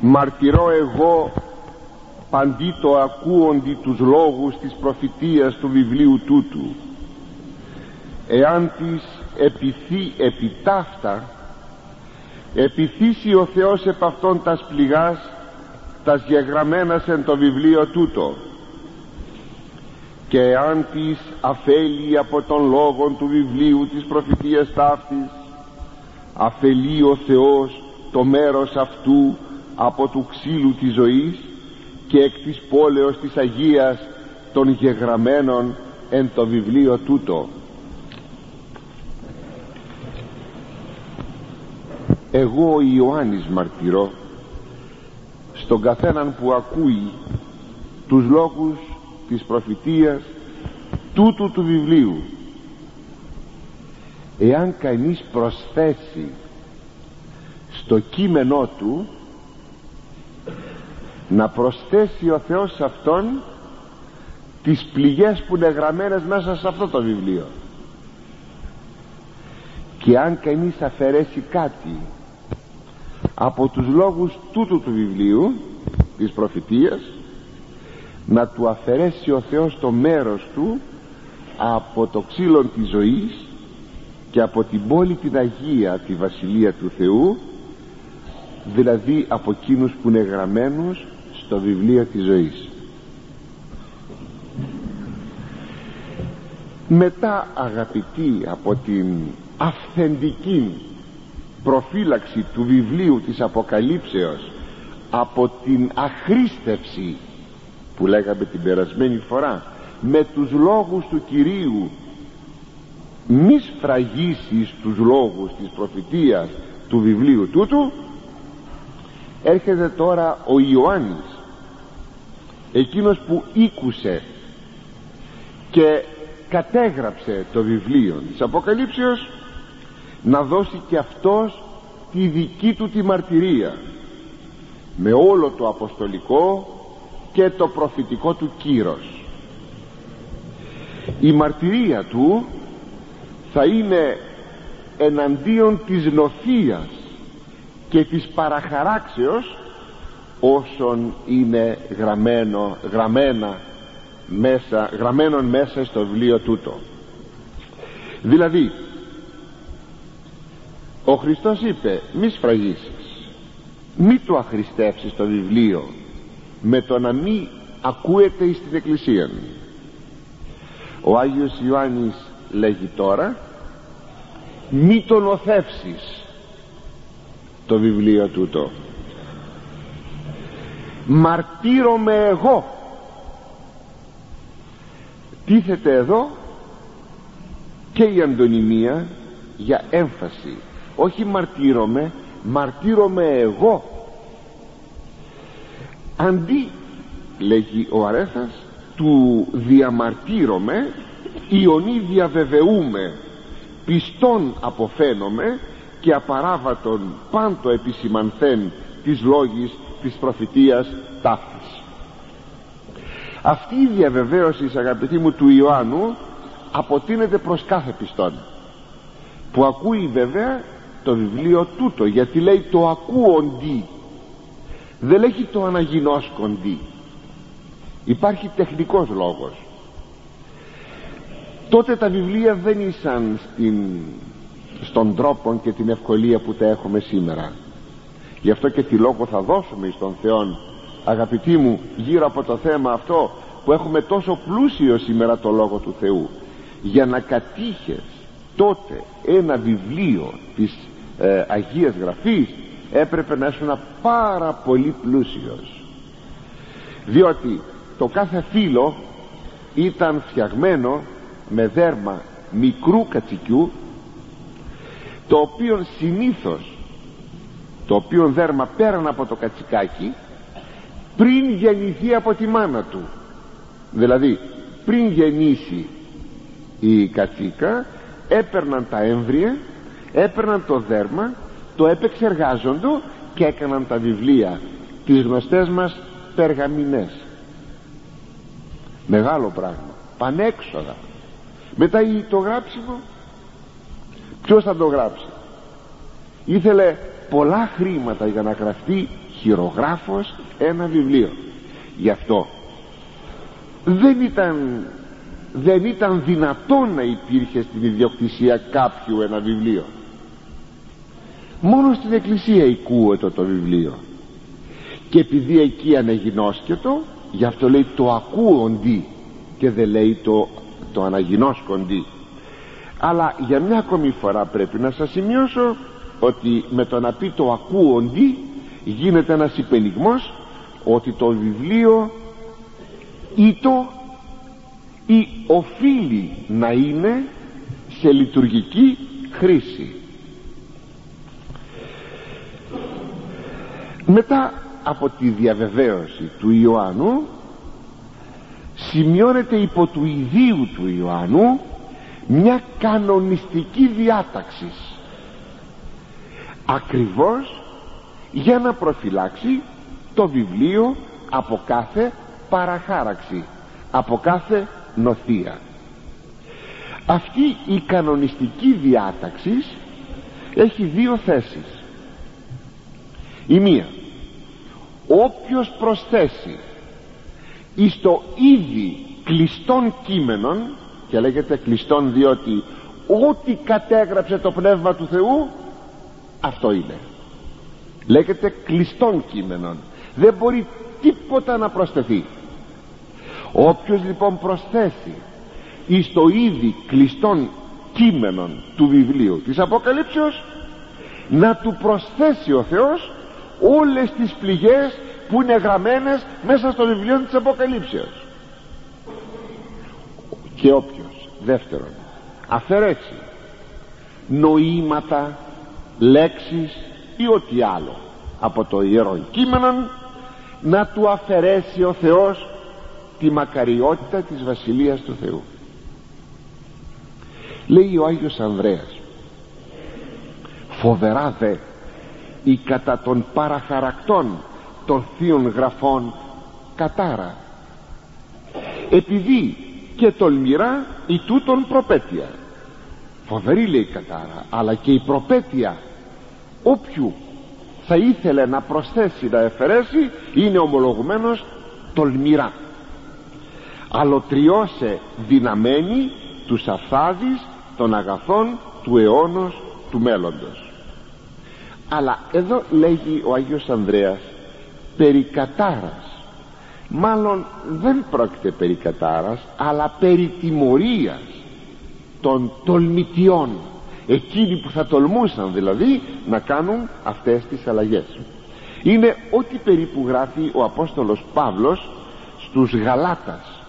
μαρτυρώ εγώ παντί το ακούοντι τους λόγους της προφητείας του βιβλίου τούτου. Εάν της επιθεί επιτάφτα επιθύσει ο Θεός επ' αυτόν τας πληγάς τας γεγραμμένας εν το βιβλίο τούτο. Και αν της αφέλει από τον λόγο του βιβλίου της προφητείας ταύτης αφελεί ο Θεός το μέρος αυτού από του ξύλου της ζωής και εκ της πόλεως της Αγίας των γεγραμμένων εν το βιβλίο τούτο. Εγώ ο Ιωάννης μαρτυρώ στον καθέναν που ακούει τους λόγους της προφητείας τούτου του βιβλίου. Εάν κανείς προσθέσει στο κείμενό του να προσθέσει ο Θεός σε αυτόν τις πληγές που είναι γραμμένες μέσα σε αυτό το βιβλίο. Και αν κανείς αφαιρέσει κάτι από τους λόγους τούτου του βιβλίου της προφητείας να του αφαιρέσει ο Θεός το μέρος του από το ξύλο της ζωής και από την πόλη την Αγία τη Βασιλεία του Θεού δηλαδή από εκείνους που είναι γραμμένους στο βιβλίο της ζωής. Μετά αγαπητοί από την αυθεντική προφύλαξη του βιβλίου της Αποκαλύψεως από την αχρίστευση που λέγαμε την περασμένη φορά με τους λόγους του Κυρίου μη σφραγίσεις τους λόγους της προφητείας του βιβλίου τούτου έρχεται τώρα ο Ιωάννης εκείνος που ήκουσε και κατέγραψε το βιβλίο της Αποκαλύψεως να δώσει και αυτός τη δική του τη μαρτυρία με όλο το αποστολικό και το προφητικό του κύρος. Η μαρτυρία του θα είναι εναντίον της νοθείας και της παραχαράξεως όσων είναι γραμμένο, γραμμένα μέσα, γραμμένον μέσα στο βιβλίο τούτο. Δηλαδή ο Χριστός είπε μη σφραγίσεις μη το αχρηστεύσεις το βιβλίο με το να μη ακούεται στην Εκκλησία ο Άγιος Ιωάννης λέγει τώρα μη το νοθεύσεις το βιβλίο τούτο μαρτύρομαι εγώ. Τίθεται εδώ και η αντωνυμία για έμφαση. Όχι μαρτύρομαι μαρτύρομαι εγώ. Αντί λέγει ο αρέθας του διαμαρτύρομαι ιονί διαβεβαιούμε πιστόν αποφαίνομαι και απαράβατον πάντο επισημανθέν της λόγης της προφητείας τάφης αυτή η διαβεβαίωση αγαπητοί μου του Ιωάννου αποτείνεται προς κάθε πιστόν που ακούει βέβαια το βιβλίο τούτο γιατί λέει το ακούοντι δεν λέγει το αναγινώσκοντι υπάρχει τεχνικός λόγος. Τότε τα βιβλία δεν ήσαν στην, στον τρόπο και την ευκολία που τα έχουμε σήμερα γι' αυτό και τη λόγο θα δώσουμε στον Θεό αγαπητοί μου γύρω από το θέμα αυτό που έχουμε τόσο πλούσιο σήμερα το Λόγο του Θεού για να κατήχες τότε ένα βιβλίο της ε, Αγίας Γραφής έπρεπε να ήσουν πάρα πολύ πλούσιος. Διότι το κάθε φύλλο ήταν φτιαγμένο με δέρμα μικρού κατσικιού το οποίο συνήθως το οποίο δέρμα πέραν από το κατσικάκι πριν γεννηθεί από τη μάνα του. Δηλαδή πριν γεννήσει η κατσίκα έπαιρναν τα έμβρια έπαιρναν το δέρμα το επεξεργάζοντο και έκαναν τα βιβλία τις γνωστές μας περγαμινές. Μεγάλο πράγμα πανέξοδα. Μετά το γράψιμο ποιος θα το γράψει; Ήθελε πολλά χρήματα για να γραφτεί χειρογράφος ένα βιβλίο. Γι' αυτό δεν ήταν δεν ήταν δυνατόν να υπήρχε στην ιδιοκτησία κάποιου ένα βιβλίο. Μόνο στην εκκλησία οικούεται το βιβλίο. Και επειδή εκεί αναγινώσκετο γι' αυτό λέει το ακούοντι και δεν λέει το, το αναγινώσκοντι. Αλλά για μια ακόμη φορά πρέπει να σας σημειώσω ότι με το να πει το ακούοντι γίνεται ένας υπενιγμός ότι το βιβλίο ή το ή οφείλει να είναι σε λειτουργική χρήση. Μετά από τη διαβεβαίωση του Ιωάννου σημειώνεται υπό του ιδίου του Ιωάννου μια κανονιστική διάταξη ακριβώς για να προφυλάξει το βιβλίο από κάθε παραχάραξη από κάθε νοθεία. Αυτή η κανονιστική διάταξη έχει δύο θέσεις. Η μία όποιος προσθέσει εις το ήδη κλειστών κείμενων και λέγεται κλειστών διότι ό,τι κατέγραψε το Πνεύμα του Θεού αυτό είναι. Λέγεται κλειστών κείμενων. Δεν μπορεί τίποτα να προσθεθεί. Όποιος λοιπόν προσθέσει εις το ήδη κλειστών κείμενων του βιβλίου της Αποκαλύψεως να του προσθέσει ο Θεός όλες τις πληγές που είναι γραμμένες μέσα στο βιβλίο της Αποκαλύψεως. Και όποιος δεύτερον αφαιρέσει νοήματα λέξεις ή ό,τι άλλο. Από το Ιερό Κείμενο να του αφαιρέσει ο Θεός τη μακαριότητα της Βασιλείας του Θεού. Λέει ο Άγιος Ανδρέας φοβερά δε η κατά των παραχαρακτών των θείων γραφών κατάρα. Επειδή και τολμηρά η τούτον προπέτεια φοβερή λέει η κατάρα αλλά και η προπέτεια όποιου θα ήθελε να προσθέσει να εφαιρέσει είναι ομολογουμένος τολμηρά. Αλωτριώσε δυναμένη τους αφάδεις των αγαθών του αιώνος του μέλλοντος. Αλλά εδώ λέγει ο Άγιος Ανδρέας περί κατάρας μάλλον δεν πρόκειται περί κατάρας αλλά περί τιμωρίας των τολμητιών εκείνοι που θα τολμούσαν δηλαδή να κάνουν αυτές τις αλλαγές. Είναι ό,τι περίπου γράφει ο Απόστολος Παύλος στους Γαλάτας.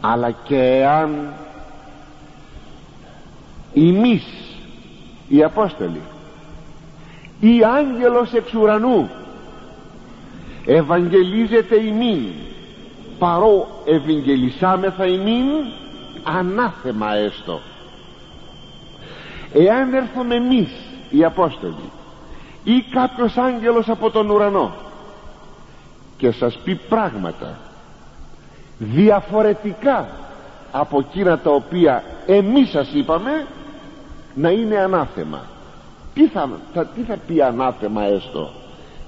Αλλά και εάν εμείς οι Απόστολοι ή άγγελος εξ ουρανού ευαγγελίζεται ημίν παρό ευαγγελισάμεθα ημίν ανάθεμα έστω εάν έρθουμε εμείς οι Απόστολοι ή κάποιος άγγελος από τον ουρανό και σας πει πράγματα διαφορετικά από εκείνα τα οποία εμείς σας είπαμε να είναι ανάθεμα. Τι θα, θα, τι θα πει ανάθεμα έστω;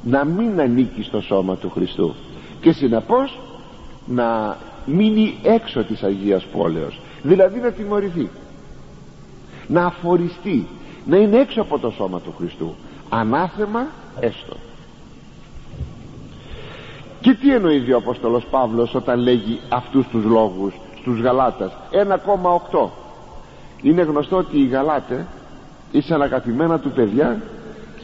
Να μην ανήκει στο σώμα του Χριστού και συνεπώς να μείνει έξω της Αγίας Πόλεως. Δηλαδή να τιμωρηθεί να αφοριστεί να είναι έξω από το σώμα του Χριστού. Ανάθεμα έστω. Και τι εννοεί ο Απόστολος Παύλος όταν λέγει αυτούς τους λόγους στους Γαλάτας; 1,8 είναι γνωστό ότι οι Γαλάτες ήσαν αγαπημένα του παιδιά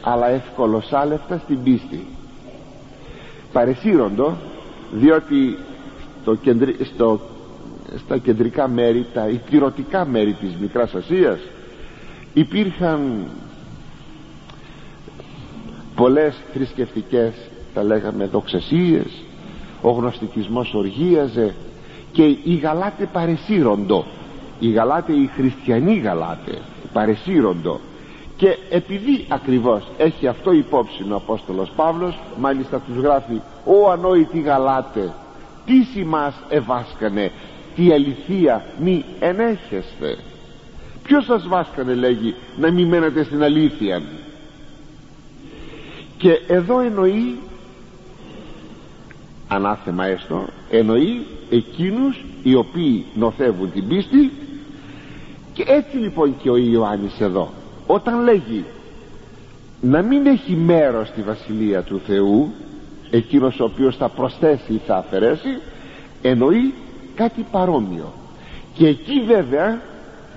αλλά ευκολοσάλευτα στην πίστη. Παρεσύροντο διότι στο, στο, στα κεντρικά μέρη τα υπηρετικά μέρη της Μικράς Ασίας υπήρχαν πολλές θρησκευτικές τα λέγαμε δοξασίες ο γνωστικισμός οργίαζε και οι Γαλάτε παρεσύροντο. Οι Γαλάτε οι χριστιανοί Γαλάτε παρεσύροντο. Και επειδή ακριβώς έχει αυτό υπόψη ο Απόστολος Παύλος μάλιστα τους γράφει «Ω ανόητοι Γαλάτε τι σημάς ευάσκανε τι αληθεία μη ενέχεστε ποιος σας βάσκανε λέγει να μη μένετε στην αλήθεια; Και εδώ εννοεί ανάθεμα έστω εννοεί εκείνους οι οποίοι νοθεύουν την πίστη. Και έτσι λοιπόν και ο Ιωάννης εδώ όταν λέγει να μην έχει μέρος στη Βασιλεία του Θεού εκείνος ο οποίος θα προσθέσει ή θα αφαιρέσει εννοεί κάτι παρόμοιο. Και εκεί βέβαια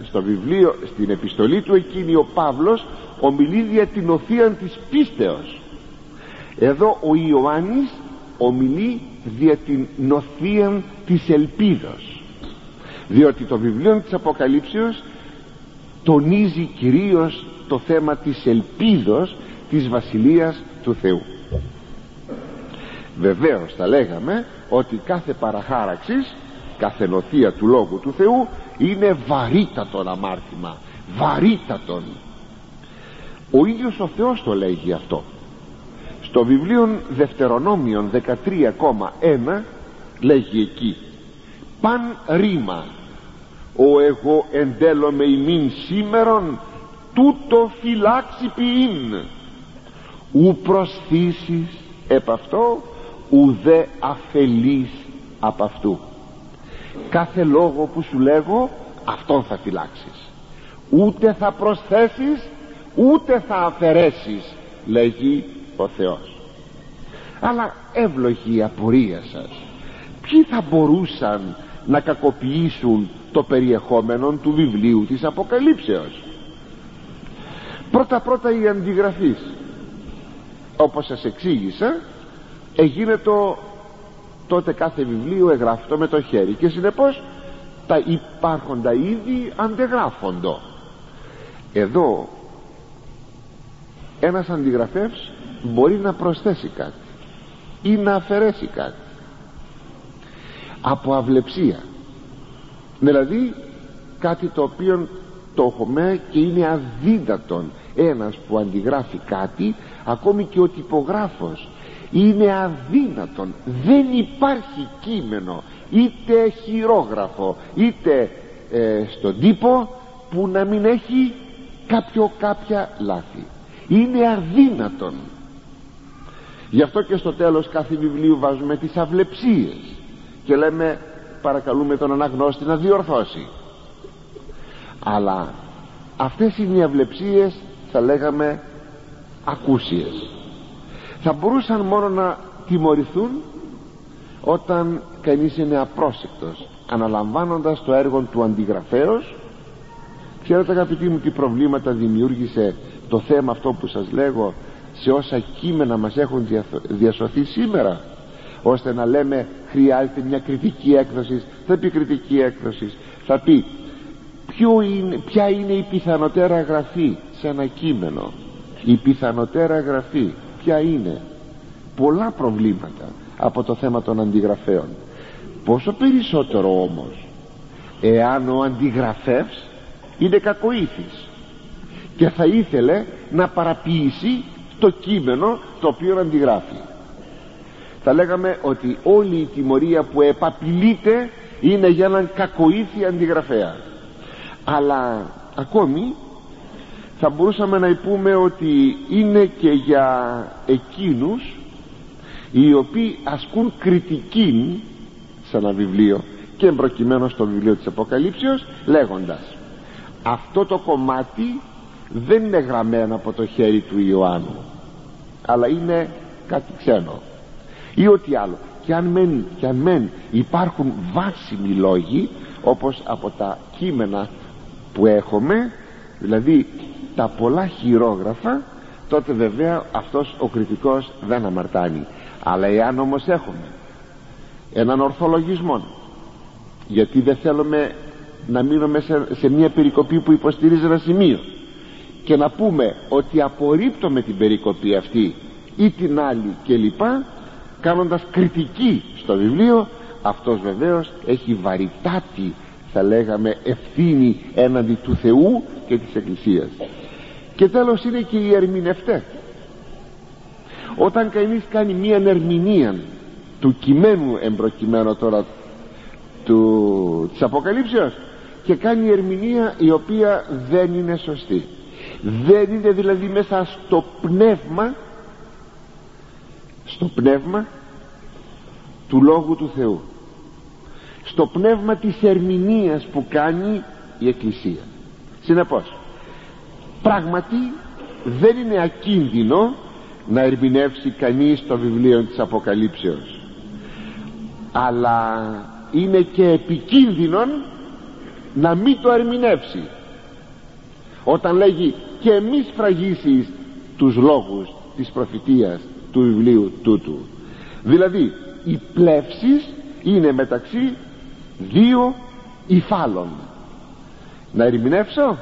στο βιβλίο στην επιστολή του εκείνη ο Παύλος ομιλεί για την οθεία της πίστεως. Εδώ ο Ιωάννης ομιλεί για την νοθεία της ελπίδος. Διότι το βιβλίο της Αποκαλύψεως τονίζει κυρίως το θέμα της ελπίδος της Βασιλείας του Θεού. Βεβαίως θα λέγαμε ότι κάθε παραχάραξης κάθε νοθεία του Λόγου του Θεού είναι βαρύτατον αμάρτημα. Βαρύτατον ο ίδιος ο Θεός το λέγει αυτό. Στο βιβλίο Δευτερονόμιον 13,1 λέγει εκεί παν ρήμα ο εγώ εντέλομαι ημίν σήμερον τούτο φυλάξει ποιήν ου προσθήσεις επ' αυτό ουδέ αφελείς απ' αυτού κάθε λόγο που σου λέγω αυτόν θα φυλάξεις. Ούτε θα προσθέσεις ούτε θα αφαιρέσεις λέγει ο Θεός. Αλλά εύλογη η απορία σας. Ποιοι θα μπορούσαν να κακοποιήσουν το περιεχόμενο του βιβλίου της Αποκαλύψεως; Πρώτα πρώτα οι αντιγραφείς. Όπως σας εξήγησα έγινε το τότε κάθε βιβλίο εγγράφτο με το χέρι. Και συνεπώς τα υπάρχοντα είδη αντεγράφοντο. Εδώ ένας αντιγραφεύς μπορεί να προσθέσει κάτι ή να αφαιρέσει κάτι. Από αυλεψία. Δηλαδή κάτι το οποίο το έχουμε και είναι αδύνατον. Ένας που αντιγράφει κάτι ακόμη και ο τυπογράφος είναι αδύνατον. Δεν υπάρχει κείμενο είτε χειρόγραφο είτε ε, στον τύπο που να μην έχει κάποιο κάποια λάθη. Είναι αδύνατον. Γι' αυτό και στο τέλος κάθε βιβλίου βάζουμε τις αυλεψίες και λέμε παρακαλούμε τον αναγνώστη να διορθώσει. Αλλά αυτές είναι οι αυλεψίες θα λέγαμε ακούσιες θα μπορούσαν μόνο να τιμωρηθούν όταν κανείς είναι απρόσεκτος αναλαμβάνοντας το έργο του αντιγραφέως. Ξέρετε αγαπητοί μου τι προβλήματα δημιούργησε το θέμα αυτό που σας λέγω σε όσα κείμενα μας έχουν διασωθεί σήμερα ώστε να λέμε χρειάζεται μια κριτική έκδοσης. Θα πει κριτική έκδοσης. Θα πει είναι, ποια είναι η πιθανοτέρα γραφή σε ένα κείμενο; Η πιθανοτέρα γραφή ποια είναι. Πολλά προβλήματα από το θέμα των αντιγραφέων. Πόσο περισσότερο όμως εάν ο αντιγραφεύς είναι κακοήθης και θα ήθελε να παραποιήσει το κείμενο το οποίο αντιγράφει. Θα λέγαμε ότι όλη η τιμωρία που επαπειλείται είναι για έναν κακοήθη αντιγραφέα. Αλλά ακόμη θα μπορούσαμε να πούμε ότι είναι και για εκείνους οι οποίοι ασκούν κριτική σε ένα βιβλίο και εμπροκειμένο στο βιβλίο της Αποκαλύψεως λέγοντας αυτό το κομμάτι δεν είναι γραμμένο από το χέρι του Ιωάννου αλλά είναι κάτι ξένο ή ό,τι άλλο και αν μεν, και αν μεν υπάρχουν βάσιμοι λόγοι όπως από τα κείμενα που έχουμε δηλαδή τα πολλά χειρόγραφα τότε βέβαια αυτός ο κριτικός δεν αμαρτάνει. Αλλά εάν όμως έχουμε έναν ορθολογισμό γιατί δεν θέλουμε να μείνουμε σε, σε μια περικοπή που υποστηρίζει ένα σημείο και να πούμε ότι απορρίπτουμε την περικοπή αυτή ή την άλλη κλπ κάνοντας κριτική στο βιβλίο αυτός βεβαίως έχει βαρυτάτη θα λέγαμε ευθύνη έναντι του Θεού και της Εκκλησίας και τέλος είναι και οι ερμηνευτές. Όταν κανείς κάνει μία ερμηνεία του κειμένου εμπροκειμένου τώρα του, της Αποκαλύψεως και κάνει ερμηνεία η οποία δεν είναι σωστή. Δεν είναι δηλαδή μέσα στο πνεύμα στο πνεύμα του Λόγου του Θεού. Στο πνεύμα της ερμηνείας που κάνει η Εκκλησία. Συνεπώς πράγματι δεν είναι ακίνδυνο να ερμηνεύσει κανείς το βιβλίο της Αποκαλύψεως. Αλλά είναι και επικίνδυνο να μην το ερμηνεύσει. Όταν λέγει και μη σφραγίσεις τους λόγους της προφητείας του βιβλίου τούτου δηλαδή οι πλεύσεις είναι μεταξύ δύο υφάλων. Να ερμηνεύσω;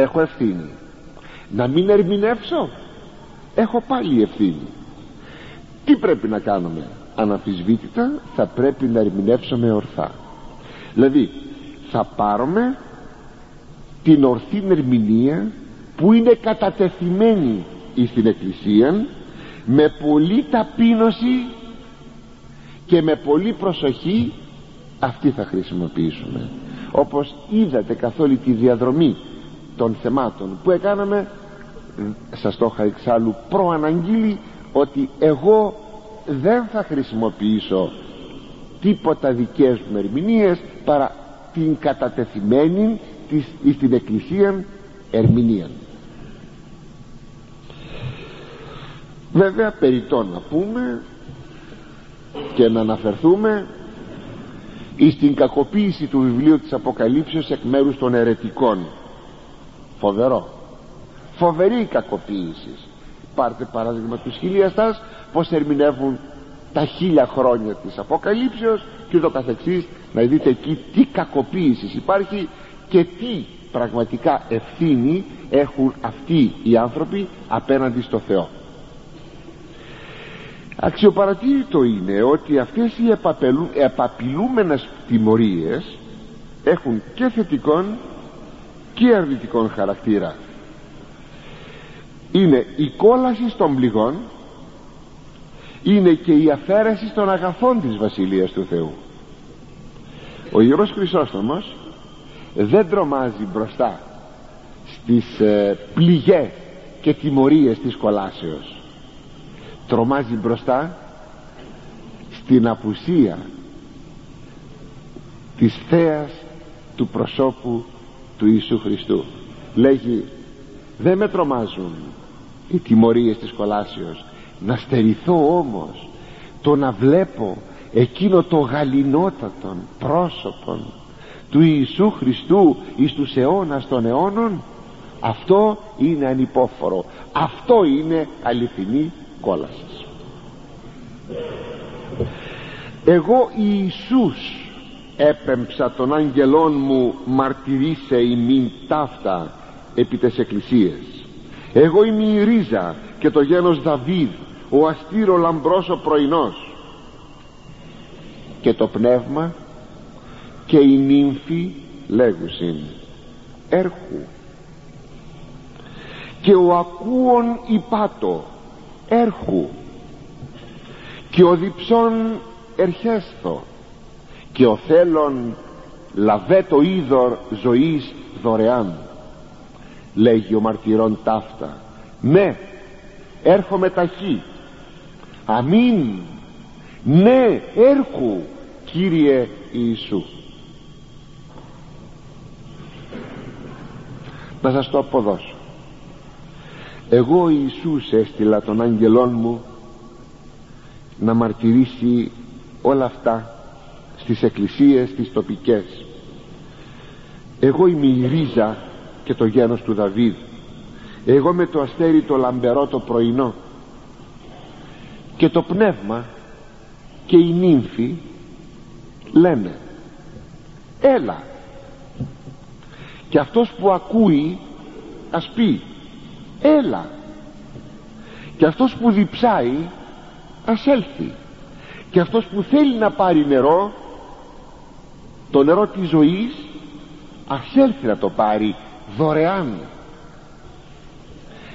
Έχω ευθύνη. Να μην ερμηνεύσω; Έχω πάλι ευθύνη. Τι πρέπει να κάνουμε; Αναμφισβήτητα θα πρέπει να ερμηνεύσουμε ορθά. Δηλαδή θα πάρουμε την ορθή ερμηνεία που είναι κατατεθειμένη στην Εκκλησία με πολλή ταπείνωση και με πολλή προσοχή αυτή θα χρησιμοποιήσουμε. Όπως είδατε καθ' όλη τη διαδρομή των θεμάτων που έκαναμε σας το είχα εξάλλου προαναγγείλει ότι εγώ δεν θα χρησιμοποιήσω τίποτα δικές μου ερμηνείες παρά την κατατεθειμένη της, στην εκκλησία ερμηνεία. Βέβαια περιττό να πούμε και να αναφερθούμε εις την κακοποίηση του βιβλίου της Αποκαλύψεως εκ μέρους των αιρετικών φοβερό. Φοβερή κακοποίηση. Πάρτε παράδειγμα του χιλιαστάς πως ερμηνεύουν τα χίλια χρόνια της Αποκαλύψεως και το καθεξής να δείτε εκεί τι κακοποίησης υπάρχει και τι πραγματικά ευθύνη έχουν αυτοί οι άνθρωποι απέναντι στο Θεό. Αξιοπαρατήρητο είναι ότι αυτές οι επαπειλούμενες τιμωρίες έχουν και θετικών και αρνητικών χαρακτήρα. Είναι η κόλαση των πληγών είναι και η αφαίρεση των αγαθών της Βασιλείας του Θεού. Ο Ιερός Χρυσόστομος δεν τρομάζει μπροστά στις ε, πληγές και τιμωρίες της κολάσεως. Τρομάζει μπροστά στην απουσία της θέας του προσώπου του Ιησού Χριστού. Λέγει δεν με τρομάζουν οι τιμωρίες της κολάσεως. Να στερηθώ όμως το να βλέπω εκείνο το γαλινότατον πρόσωπον του Ιησού Χριστού εις τους αιώνας των αιώνων. Αυτό είναι ανυπόφορο. Αυτό είναι αληθινή κόλαση εγώ Ιησούς έπεμψα των άγγελών μου μαρτυρίσε ημίν ταύτα επί τες εκκλησίες. Εγώ είμαι η ρίζα και το γένος Δαβίδ ο αστήρο λαμπρός ο πρωινός. Και το πνεύμα και η νύμφη λέγουσιν έρχου και ο ακούων υπάτο έρχου και ο διψών ερχέστο και ο θέλων λαβέ το είδωρ ζωής δωρεάν λέγει ο μαρτυρών ταύτα. Ναι έρχομαι ταχύ. Αμήν. Ναι έρχου Κύριε Ιησού. Να σας το αποδώσω. Εγώ Ιησούς έστειλα των αγγελών μου να μαρτυρήσει όλα αυτά στις εκκλησίες τις τοπικές. Εγώ είμαι η ρίζα και το γένος του Δαβίδ. Εγώ με το αστέρι το λαμπερό το πρωινό. Και το πνεύμα και η νύμφη λένε έλα και αυτός που ακούει ας πει έλα και αυτός που διψάει ας έλθει. Και αυτός που θέλει να πάρει νερό το νερό της ζωής ας έλθει να το πάρει δωρεάν.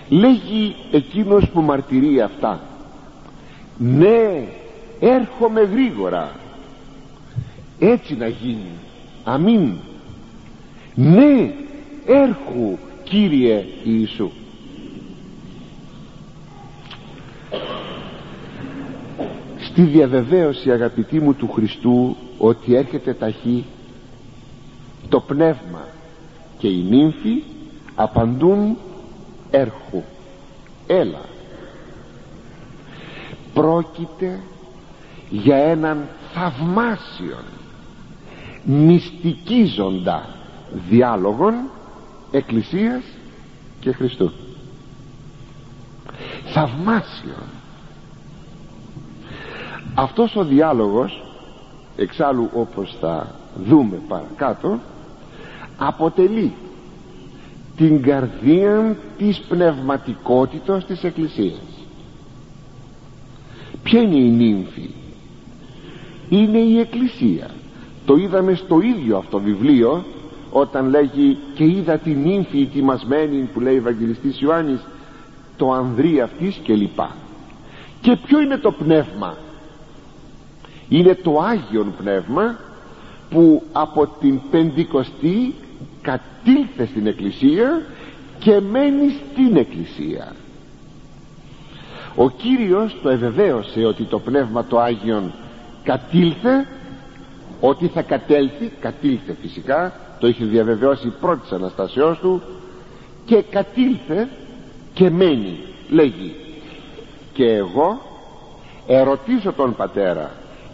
Λέγει εκείνος που μαρτυρεί αυτά ναι έρχομαι γρήγορα έτσι να γίνει αμήν. Ναι έρχου Κύριε Ιησού στη διαβεβαίωση αγαπητοί μου του Χριστού ότι έρχεται ταχύ το πνεύμα και οι νύμφοι απαντούν έρχου έλα πρόκειται για έναν θαυμάσιον μυστικίζοντα διάλογον Εκκλησίας και Χριστού. Θαυμάσιον. Αυτός ο διάλογος εξάλλου όπως θα δούμε παρακάτω αποτελεί την καρδία της πνευματικότητας της Εκκλησίας. Ποια είναι η νύμφη είναι η Εκκλησία. Το είδαμε στο ίδιο αυτό βιβλίο όταν λέγει και είδα την νύμφη ετοιμασμένη που λέει ο Ευαγγελιστής Ιωάννης το ανδρή αυτής και λοιπά και ποιο είναι το πνεύμα; Είναι το Άγιον Πνεύμα που από την Πεντηκοστή κατήλθε στην Εκκλησία και μένει στην Εκκλησία. Ο Κύριος το ευεβαίωσε ότι το Πνεύμα το Άγιον κατήλθε ότι θα κατέλθει κατήλθε φυσικά το είχε διαβεβαιώσει πρώτης Αναστασιός του και κατήλθε και μένει λέγει. Και εγώ ερωτήσω τον πατέρα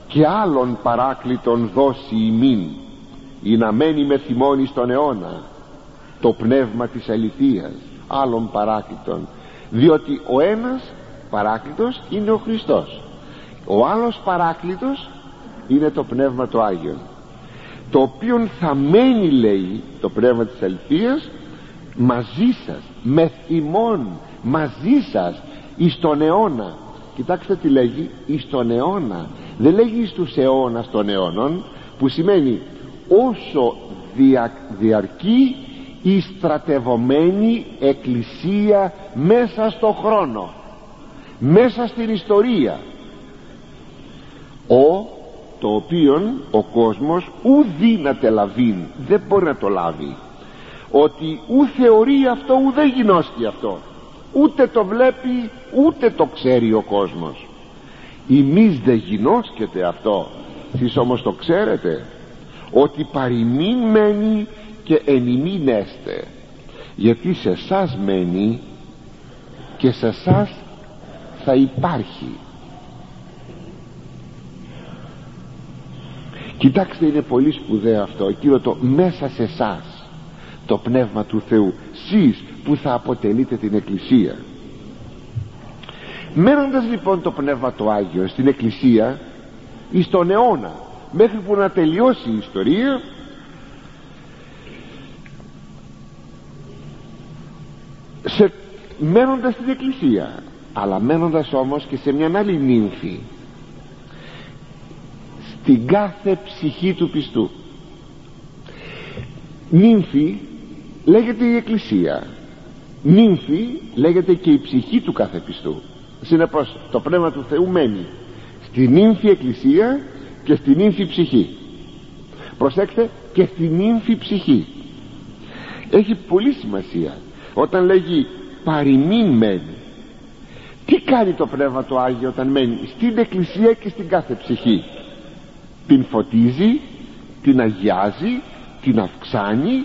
και άλλον παράκλητον δώσει ημίν ή να μένει με θυμώνει στον αιώνα το πνεύμα της αληθείας άλλων παράκλητων διότι ο ένας παράκλητος είναι ο Χριστός ο άλλος παράκλητος είναι το πνεύμα το Άγιο το οποίο θα μένει λέει το πνεύμα της αληθείας μαζί σας με θυμών μαζί σας εις τον αιώνα. Κοιτάξτε τι λέγει εις τον αιώνα δεν λέγει εις τους αιώνας των αιώνων που σημαίνει όσο δια, διαρκεί η στρατευωμένη εκκλησία μέσα στο χρόνο μέσα στην ιστορία. Ο το οποίον ο κόσμος ου δύναται λαβήν δεν μπορεί να το λάβει. Ότι ου θεωρεί αυτό ου δεν γινώσκει αυτό. Ούτε το βλέπει ούτε το ξέρει ο κόσμος ημείς δεν γινώσκεται αυτό. Εσείς όμως το ξέρετε ότι παροιμήν μένει και εν έστε γιατί σε εσάς μένει και σε εσάς θα υπάρχει. Κοιτάξτε είναι πολύ σπουδαίο αυτό. Εκείνο το μέσα σε εσάς το πνεύμα του Θεού. Σεις που θα αποτελείτε την Εκκλησία μένοντας λοιπόν το πνεύμα το Άγιο στην Εκκλησία εις τον αιώνα μέχρι που να τελειώσει η ιστορία σε, μένοντας στην Εκκλησία αλλά μένοντας όμως και σε μια άλλη νύμφη στην κάθε ψυχή του πιστού. Νύμφη λέγεται η Εκκλησία. Νύμφη λέγεται και η ψυχή του κάθε πιστού συνεπώς το πνεύμα του Θεού μένει στη νύμφη Εκκλησία και στη νύμφη ψυχή. Προσέξτε και στη νύμφη ψυχή. Έχει πολύ σημασία όταν λέγει παροιμήν μένει τι κάνει το Πνεύμα το Άγιο όταν μένει στην Εκκλησία και στην κάθε ψυχή; Την φωτίζει την αγιάζει την αυξάνει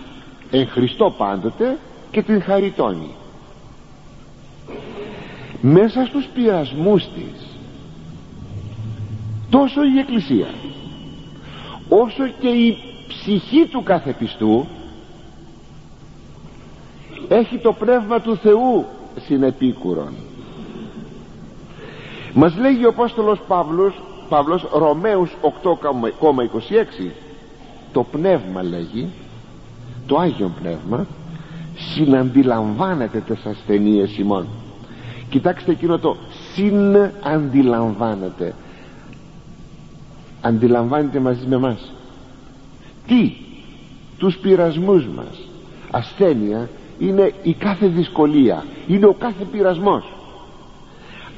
εν Χριστώ πάντοτε και την χαριτώνει μέσα στους πειρασμούς της τόσο η Εκκλησία όσο και η ψυχή του κάθε πιστού έχει το πνεύμα του Θεού συνεπίκουρον. Μας λέγει ο Απόστολος Παύλος, Παύλος Ρωμαίους 8,26 το πνεύμα λέγει το Άγιο Πνεύμα συναντιλαμβάνεται τις ασθενείες ημών κοιτάξτε εκείνο το συναντιλαμβάνεται αντιλαμβάνεται μαζί με μας. Τι; Τους πειρασμούς μας. Ασθένεια είναι η κάθε δυσκολία. Είναι ο κάθε πειρασμός.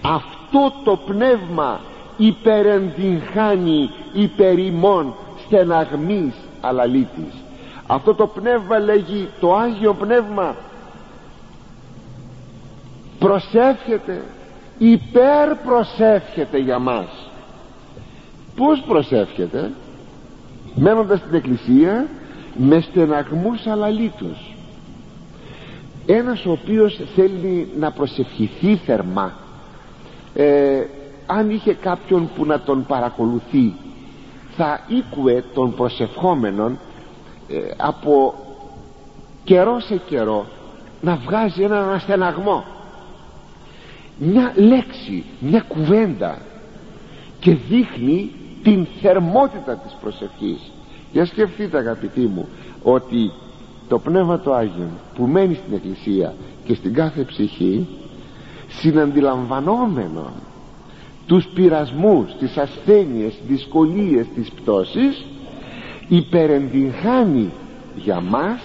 Αυτό το πνεύμα υπερεντυγχάνει υπερημών στεναγμής αλαλήτης. Αυτό το πνεύμα λέγει το Άγιο Πνεύμα προσεύχεται. Υπερ προσεύχεται για μας. Πως προσεύχεται; Μένοντας στην εκκλησία με στεναγμούς αλαλίτους ένας ο οποίος θέλει να προσευχηθεί θερμά ε, αν είχε κάποιον που να τον παρακολουθεί θα ήκουε τον προσευχόμενον ε, από καιρό σε καιρό να βγάζει έναν αστεναγμό μια λέξη, μια κουβέντα και δείχνει την θερμότητα της προσευχής. Για σκεφτείτε αγαπητοί μου ότι το Πνεύμα το Άγιο που μένει στην Εκκλησία και στην κάθε ψυχή συναντιλαμβανόμενο τους πειρασμούς, τις ασθένειες, τις δυσκολίες, τις πτώσεις υπερεντυγχάνει για μας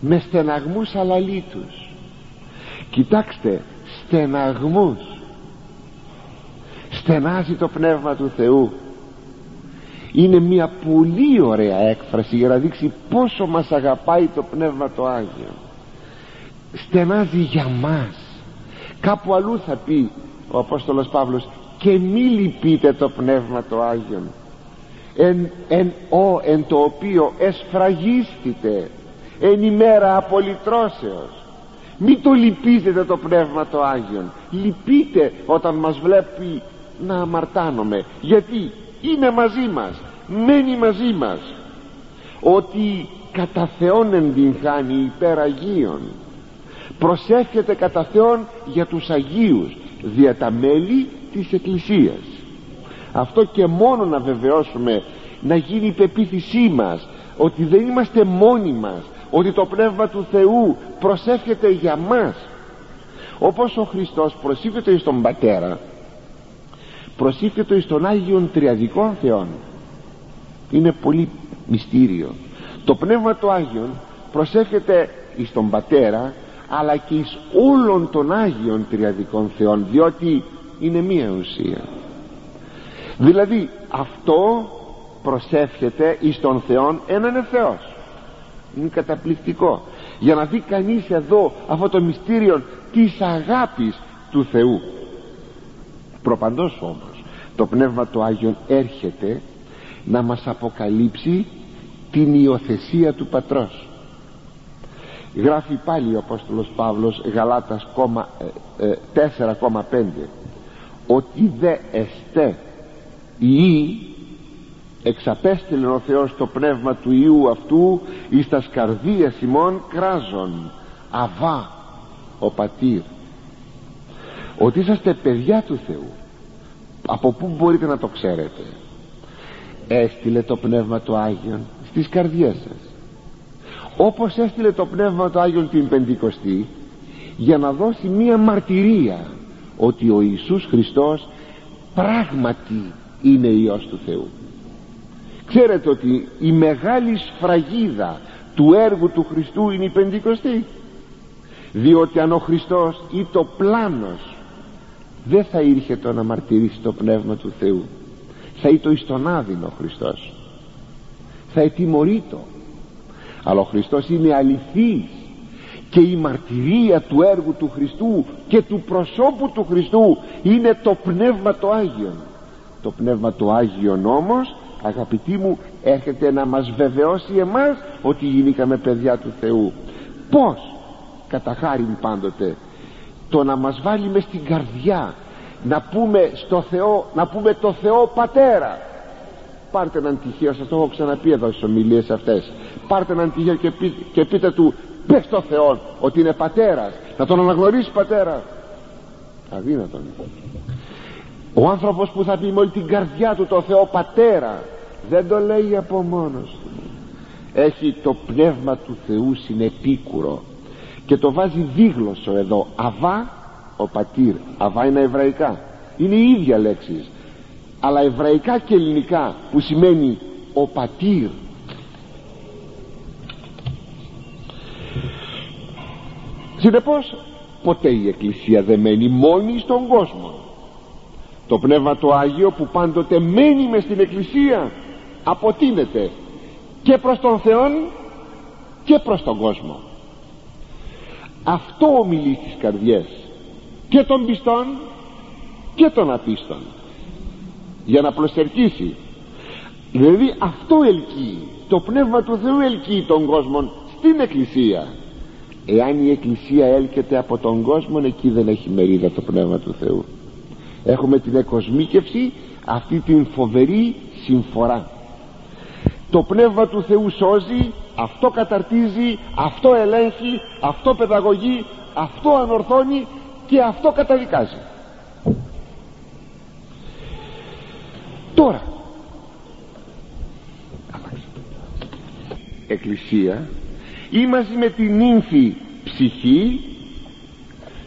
με στεναγμούς αλαλίτους κοιτάξτε στεναγμούς. Στενάζει το Πνεύμα του Θεού. Είναι μια πολύ ωραία έκφραση για να δείξει πόσο μας αγαπάει το Πνεύμα το Άγιο. Στενάζει για μας. Κάπου αλλού θα πει ο Απόστολος Παύλος και μη λυπείτε το Πνεύμα το Άγιον εν, εν, ο, εν το οποίο εσφραγίστητε εν ημέρα απολυτρώσεως μη το λυπίζετε το Πνεύμα το Άγιον. Λυπείτε όταν μας βλέπει να αμαρτάνομαι. Γιατί είναι μαζί μας μένει μαζί μας. Ότι κατά Θεόν εντυγχάνει υπέρ Αγίων. Προσεύχεται κατά Θεόν για τους Αγίους δια τα μέλη της Εκκλησίας. Αυτό και μόνο να βεβαιώσουμε να γίνει η πεποίθησή μας ότι δεν είμαστε μόνοι μας ότι το Πνεύμα του Θεού προσεύχεται για μας. Όπως ο Χριστός προσήφεται εις τον Πατέρα προσήφεται εις τον Άγιον Τριαδικών Θεών. Είναι πολύ μυστήριο. Το Πνεύμα του Άγιον προσεύχεται εις τον Πατέρα αλλά και εις όλων των Άγιων Τριαδικών Θεών διότι είναι μία ουσία. Δηλαδή αυτό προσεύχεται εις τον Θεόν έναν Θεός είναι καταπληκτικό. Για να δει κανείς εδώ αυτό το μυστήριο της αγάπης του Θεού. Προπαντός όμως το Πνεύμα του Άγιον έρχεται να μας αποκαλύψει την υιοθεσία του Πατρός. Γράφει πάλι ο Απόστολος Παύλος Γαλάτας 4,5 ε, ε, ότι δε εστέ ή εξαπέστειλε ο Θεός το πνεύμα του Ιού αυτού εις τας σκαρδία ημών κράζων. Αβά ο πατήρ ότι είσαστε παιδιά του Θεού. Από πού μπορείτε να το ξέρετε; Έστειλε το Πνεύμα του Άγιον στις καρδιές σας. Όπως έστειλε το Πνεύμα του Άγιον την Πεντηκοστή για να δώσει μία μαρτυρία ότι ο Ιησούς Χριστός πράγματι είναι Υιός του Θεού ξέρετε ότι η μεγάλη σφραγίδα του έργου του Χριστού είναι η Πεντηκοστή. Διότι αν ο Χριστός ή το πλάνος δεν θα ήρχε το να μαρτυρήσει το Πνεύμα του Θεού. Θα ήτο εις τον άδεινο Χριστός. Θα ετιμωρείτο. Αλλά ο Χριστός είναι αληθής και η μαρτυρία του έργου του Χριστού και του προσώπου του Χριστού είναι το Πνεύμα το Άγιον. Το Πνεύμα το Άγιον όμως αγαπητοί μου έρχεται να μας βεβαιώσει εμάς ότι γίνηκαμε παιδιά του Θεού. Πως κατά χάρη πάντοτε το να μας βάλει με στην καρδιά να πούμε στο Θεό να πούμε το Θεό Πατέρα. Πάρτε έναν τυχαίο σας το έχω ξαναπεί εδώ στις ομιλίες αυτές. Πάρτε έναν τυχαίο και, και πείτε του πες στο Θεό ότι είναι πατέρας. Να τον αναγνωρίσει πατέρα. Αδύνατον. Ο άνθρωπος που θα πει με όλη την καρδιά του το Θεό πατέρα δεν το λέει από μόνος του. Έχει το πνεύμα του Θεού συνεπίκουρο και το βάζει δίγλωσσο εδώ. Αβά ο πατήρ. Αβά είναι εβραϊκά. Είναι η ίδια λέξη αλλά εβραϊκά και ελληνικά που σημαίνει ο πατήρ. Συνεπώς ποτέ η Εκκλησία δεν μένει μόνη στον κόσμο. Το Πνεύμα το Άγιο που πάντοτε μένει μες στην Εκκλησία αποτείνεται και προς τον Θεό και προς τον κόσμο. Αυτό ομιλεί στις καρδιές και των πιστών και των απίστων για να προσερκίσει δηλαδή αυτό ελκύει. Το Πνεύμα του Θεού ελκύει τον κόσμο στην Εκκλησία. Εάν η Εκκλησία έλκεται από τον κόσμο εκεί δεν έχει μερίδα το Πνεύμα του Θεού. Έχουμε την εκοσμίκευση αυτή την φοβερή συμφορά το Πνεύμα του Θεού σώζει αυτό καταρτίζει αυτό ελέγχει αυτό παιδαγωγεί αυτό ανορθώνει και αυτό καταδικάζει. Τώρα εκκλησία ή μαζί με την ύμφη ψυχή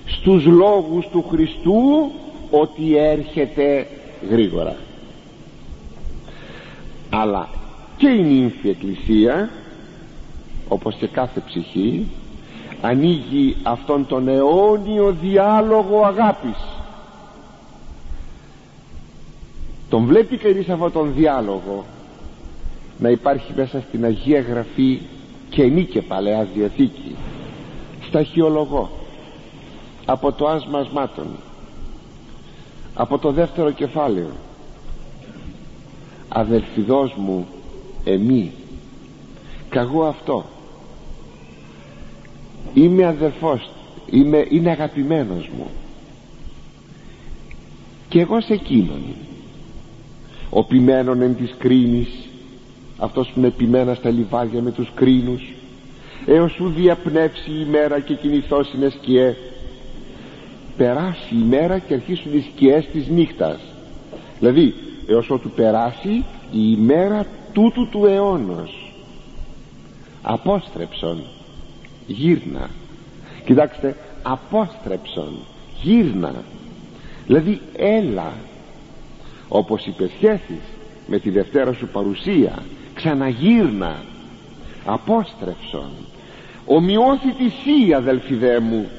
στους λόγους του Χριστού ότι έρχεται γρήγορα. Αλλά και η νύμφη εκκλησία όπως και κάθε ψυχή ανοίγει αυτόν τον αιώνιο διάλογο αγάπης. Τον βλέπει κανείς αυτόν τον διάλογο να υπάρχει μέσα στην Αγία Γραφή καινή και Παλαιά Διαθήκη. Σταχυολογώ από το άσμα ασμάτων από το δεύτερο κεφάλαιο. Αδελφιδός μου εμεί. Καγώ αυτό. Είμαι αδελφός είμαι, είναι αγαπημένος μου. Και εγώ σε εκείνον ο ποιμένον εν της κρίνης. Αυτός που είναι πειμένα στα λιβάδια με τους κρίνους. Έως σου διαπνεύσει η μέρα και κινηθώς είναι σκιέ. Περάσει η μέρα και αρχίσουν οι σκιές της νύχτας. Δηλαδή έως ότου περάσει η ημέρα τούτου του αιώνος. Απόστρεψον γύρνα. Κοιτάξτε απόστρεψον γύρνα. Δηλαδή έλα όπως υπεσχέθης με τη δευτέρα σου παρουσία ξαναγύρνα. Απόστρεψον ομοιώθη τη σύ αδελφιδέ μου.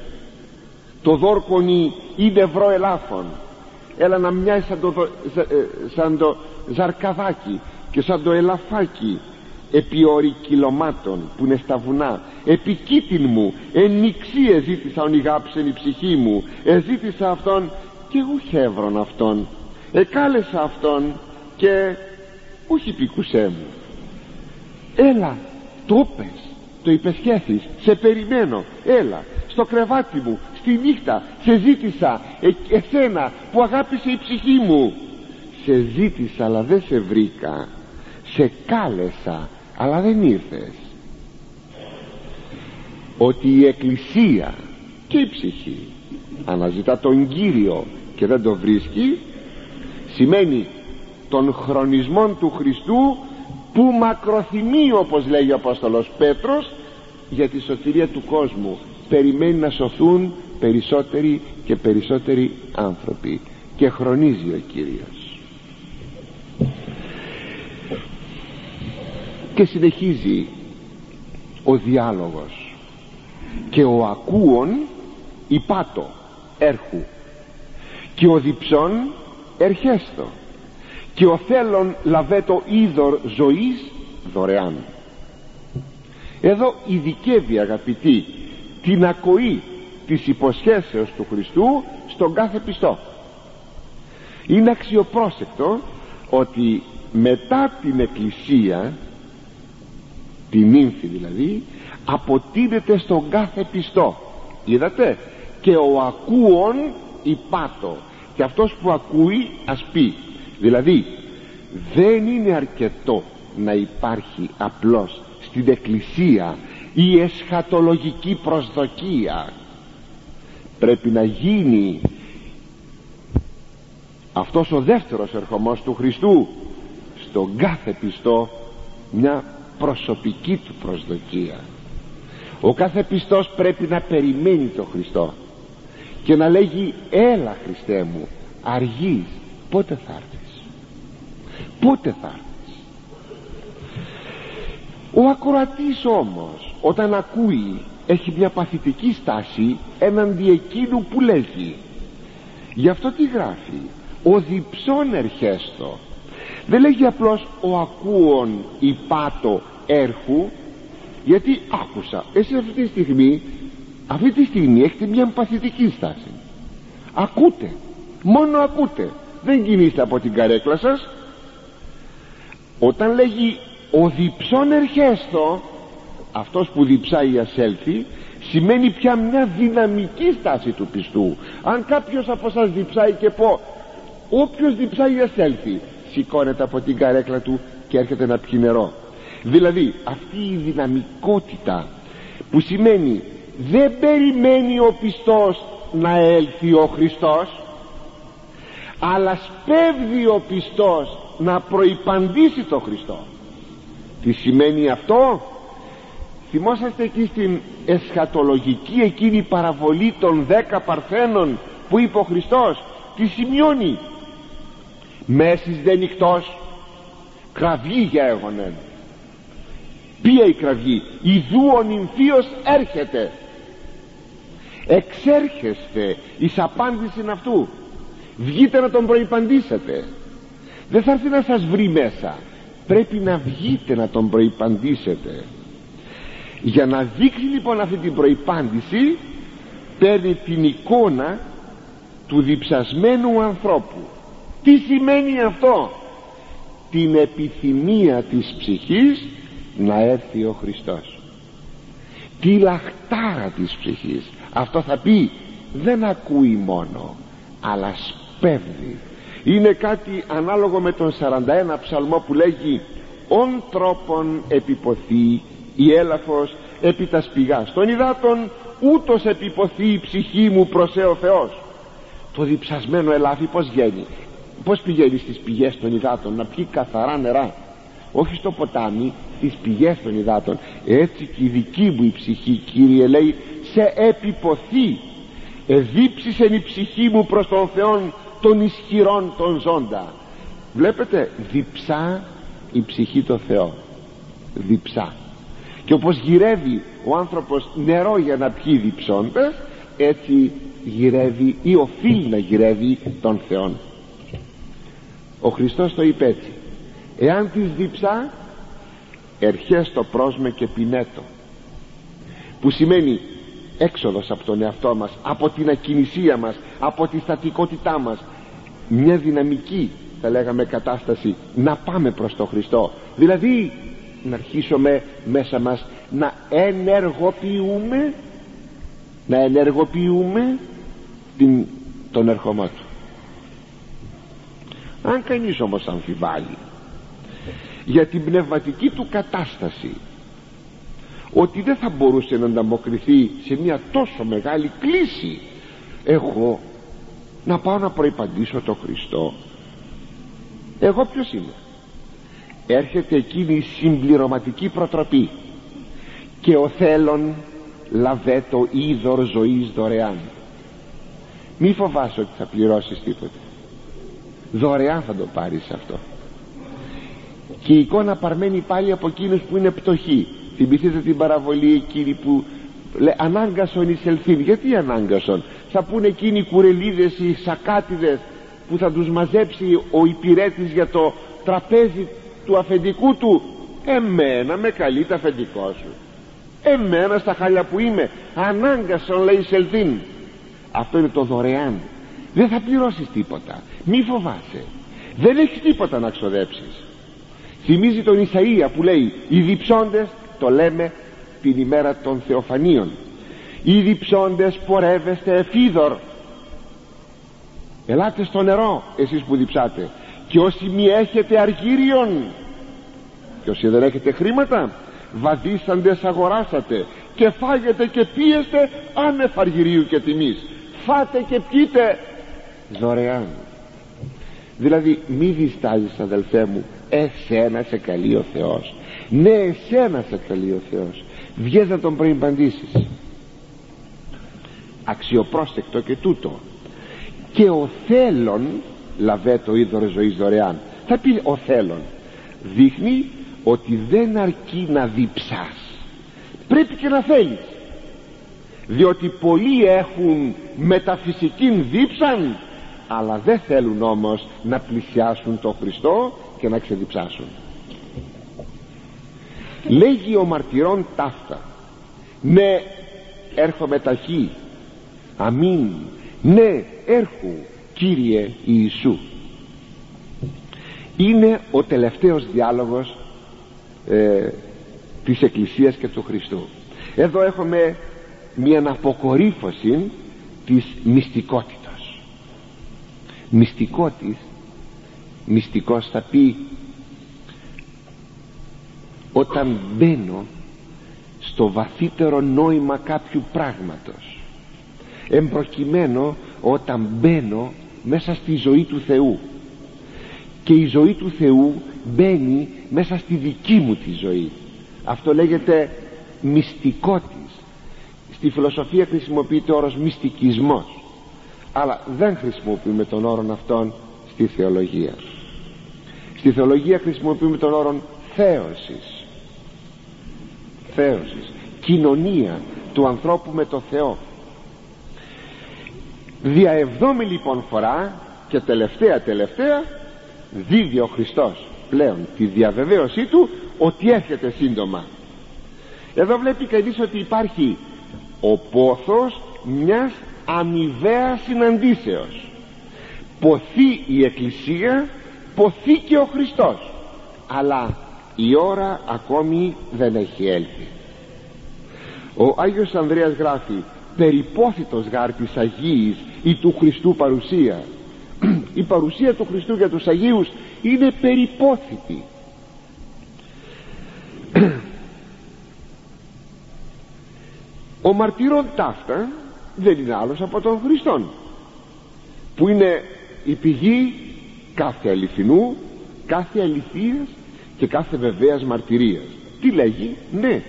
Το δόρκονι είναι ευρώ ελάφων. Έλα να μοιάζει σαν το, ε, σαν το ζαρκαδάκι και σαν το ελαφάκι επί όρη κυλωμάτων που είναι στα βουνά. Επί κήτην μου εν νηξί εζήτησα ονιγάψεν η ψυχή μου. Εζήτησα αυτόν και χεύρον αυτόν. Εκάλεσα αυτόν και όχι πικουσέ μου. Έλα το πες το υπεσχέθης σε περιμένω. Έλα στο κρεβάτι μου στη νύχτα σε ζήτησα ε, εσένα που αγάπησε η ψυχή μου. Σε ζήτησα αλλά δεν σε βρήκα σε κάλεσα αλλά δεν ήρθες. Ότι η εκκλησία και η ψυχή αναζητά τον Κύριο και δεν το βρίσκει σημαίνει των χρονισμών του Χριστού που μακροθυμεί όπως λέγει ο Απόστολος Πέτρος για τη σωτηρία του κόσμου. Περιμένει να σωθούν περισσότεροι και περισσότεροι άνθρωποι. Και χρονίζει ο Κύριος και συνεχίζει ο διάλογος. Και ο ακούων υπάτο έρχου. Και ο διψών ερχέστο. Και ο θέλων λαβέτο είδωρ ζωής δωρεάν. Εδώ ειδικεύει αγαπητοί την ακοή της υποσχέσεως του Χριστού στον κάθε πιστό. Είναι αξιοπρόσεκτο ότι μετά την εκκλησία την ύμφη δηλαδή αποτείνεται στον κάθε πιστό. Είδατε; Και ο ακούων υπάτο και αυτός που ακούει ας πει. Δηλαδή δεν είναι αρκετό να υπάρχει απλώς στην εκκλησία η εσχατολογική προσδοκία. Πρέπει να γίνει αυτός ο δεύτερος ερχομός του Χριστού στον κάθε πιστό μια προσωπική του προσδοκία. Ο κάθε πιστός πρέπει να περιμένει τον Χριστό και να λέγει έλα Χριστέ μου αργείς πότε θα έρθεις; Πότε θα έρθεις; Ο ακροατής όμως όταν ακούει έχει μια παθητική στάση έναντι εκείνου που λέγει. Γι' αυτό τι γράφει ο διψών ερχέστο δεν λέγει απλώς ο ακούων υπάτο έρχου γιατί άκουσα εσείς αυτή τη στιγμή αυτή τη στιγμή έχετε μια παθητική στάση. Ακούτε μόνο ακούτε. Δεν κινείστε από την καρέκλα σας όταν λέγει ο διψών ερχέστο αυτός που διψάει ασέλθει σημαίνει πια μια δυναμική στάση του πιστού. Αν κάποιος από σας διψάει και πω όποιος διψάει ασέλθει σηκώνεται από την καρέκλα του και έρχεται να πιει νερό. Δηλαδή αυτή η δυναμικότητα που σημαίνει δεν περιμένει ο πιστός να έλθει ο Χριστός αλλά σπέβδει ο πιστός να προϋπαντήσει το Χριστό. Τι σημαίνει αυτό; Θυμόσαστε εκεί στην εσχατολογική εκείνη παραβολή των δέκα παρθένων που είπε ο Χριστός τι σημειώνει μέσης δεν νυχτός. Κραυγή για έγονεν ποια η κραυγή. Ιδού ο νυμφίος έρχεται. Εξέρχεστε εις απάντηση αυτού. Βγείτε να τον προϋπαντήσετε. Δεν θα έρθει να σας βρει μέσα. Πρέπει να βγείτε να τον προϋπαντήσετε. Για να δείξει λοιπόν αυτή την προϋπάντηση παίρνει την εικόνα του διψασμένου ανθρώπου τι σημαίνει αυτό; Την επιθυμία της ψυχής να έρθει ο Χριστός. Τη λαχτάρα της ψυχής. Αυτό θα πει δεν ακούει μόνο αλλά σπέβδει. Είναι κάτι ανάλογο με τον 41 ψαλμό που λέγει «Ον τρόπον επιποθεί η έλαφος επί τα σπηγάς των υδάτων ούτως επιποθεί η ψυχή μου προς ο Θεός». Το διψασμένο ελάφι πως βγαίνει; Πως πηγαίνεις στις πηγές των υδάτων να πιει καθαρά νερά. Όχι στο ποτάμι στις πηγές των υδάτων. Έτσι και η δική μου η ψυχή Κύριε λέει σε επιποθεί. Εδίψησεν η ψυχή μου προς τον Θεόν των ισχυρών των ζώντα. Βλέπετε διψά η ψυχή το Θεό. Διψά. Και όπως γυρεύει ο άνθρωπος νερό για να πιει διψώντας έτσι γυρεύει ή οφείλει να γυρεύει τον Θεόν ο Χριστός το είπε έτσι. Εάν της διψά ερχές το πρόσμε και πινέτο που σημαίνει έξοδος από τον εαυτό μας από την ακινησία μας από τη στατικότητά μας. Μια δυναμική θα λέγαμε κατάσταση να πάμε προς τον Χριστό. Δηλαδή να αρχίσουμε μέσα μας να ενεργοποιούμε να ενεργοποιούμε την, τον ερχομό του αν κανείς όμως αμφιβάλλει για την πνευματική του κατάσταση ότι δεν θα μπορούσε να ανταμοκριθεί σε μια τόσο μεγάλη κλίση εγώ να πάω να προϋπαντήσω το Χριστό. Εγώ ποιος είμαι; Έρχεται εκείνη η συμπληρωματική προτροπή και ο θέλων λαβέτο είδωρ ζωής δωρεάν. Μη φοβάσαι ότι θα πληρώσεις τίποτα δωρεάν θα το πάρεις αυτό. Και η εικόνα παρμένει πάλι από εκείνους που είναι πτωχοί. Θυμηθείτε την παραβολή εκείνη που λέει ανάγκασον εισελθήν γιατί ανάγκασον θα πούνε εκείνοι οι κουρελίδες οι σακάτιδες που θα τους μαζέψει ο υπηρέτης για το τραπέζι του αφεντικού του. Εμένα με καλεί το αφεντικό σου. Εμένα στα χάλια που είμαι. Ανάγκασον λέει εισελθήν αυτό είναι το δωρεάν δεν θα πληρώσεις τίποτα. Μη φοβάσαι. Δεν έχεις τίποτα να ξοδέψεις. Θυμίζει τον Ισαΐα που λέει οι διψώντες το λέμε την ημέρα των θεοφανίων. Οι διψώντες πορεύεστε εφίδωρ ελάτε στο νερό εσείς που διψάτε και όσοι μη έχετε αργύριον και όσοι δεν έχετε χρήματα βαδίσαντες αγοράσατε και φάγετε και πίεστε άνευ αργυρίου και τιμής. Φάτε και πιείτε δωρεάν δηλαδή μη διστάζεις αδελφέ μου. Εσένα σε καλεί ο Θεός. Ναι εσένα σε καλεί ο Θεός. Βγες να τον προϋπαντήσεις. Αξιοπρόσεκτο και τούτο. Και ο θέλων λαβέ το είδωρο ζωής δωρεάν. Θα πει ο θέλων. Δείχνει ότι δεν αρκεί να διψάς. Πρέπει και να θέλεις. Διότι πολλοί έχουν μεταφυσική δίψαν αλλά δεν θέλουν όμως να πλησιάσουν τον Χριστό και να ξεδιψάσουν. Λέγει ο μαρτυρών ταύτα ναι έρχομαι ταχύ αμήν. Ναι έρχου Κύριε Ιησού είναι ο τελευταίος διάλογος ε, της Εκκλησίας και του Χριστού. Εδώ έχουμε μια αποκορύφωση της μυστικότητας μυστικότης μυστικός θα πει όταν μπαίνω στο βαθύτερο νόημα κάποιου πράγματος εμπροκειμένου όταν μπαίνω μέσα στη ζωή του Θεού. Και η ζωή του Θεού μπαίνει μέσα στη δική μου τη ζωή αυτό λέγεται μυστικότης στη φιλοσοφία χρησιμοποιείται ο όρος μυστικισμός αλλά δεν χρησιμοποιούμε τον όρο αυτόν στη θεολογία. Στη θεολογία χρησιμοποιούμε τον όρο θέωσης. Θέωσης. Κοινωνία του ανθρώπου με το Θεό. Δια εβδόμη λοιπόν φορά και τελευταία τελευταία δίδει ο Χριστός πλέον τη διαβεβαίωσή του ότι έρχεται σύντομα. Εδώ βλέπει κανείς ότι υπάρχει ο πόθος μιας αμοιβαία συναντήσεως. Ποθεί η Εκκλησία ποθεί και ο Χριστός. Αλλά η ώρα ακόμη δεν έχει έλθει. Ο Άγιος Ανδρέας γράφει περιπόθητος γάρ της Αγίης ή του Χριστού παρουσία η παρουσία του Χριστού για τους Αγίους είναι περιπόθητη. Ο μαρτύρων ταύτα δεν είναι άλλος από τον Χριστόν που είναι η πηγή κάθε αληθινού κάθε αληθείας και κάθε βεβαίας μαρτυρίας. Τι λέγει; Ναι.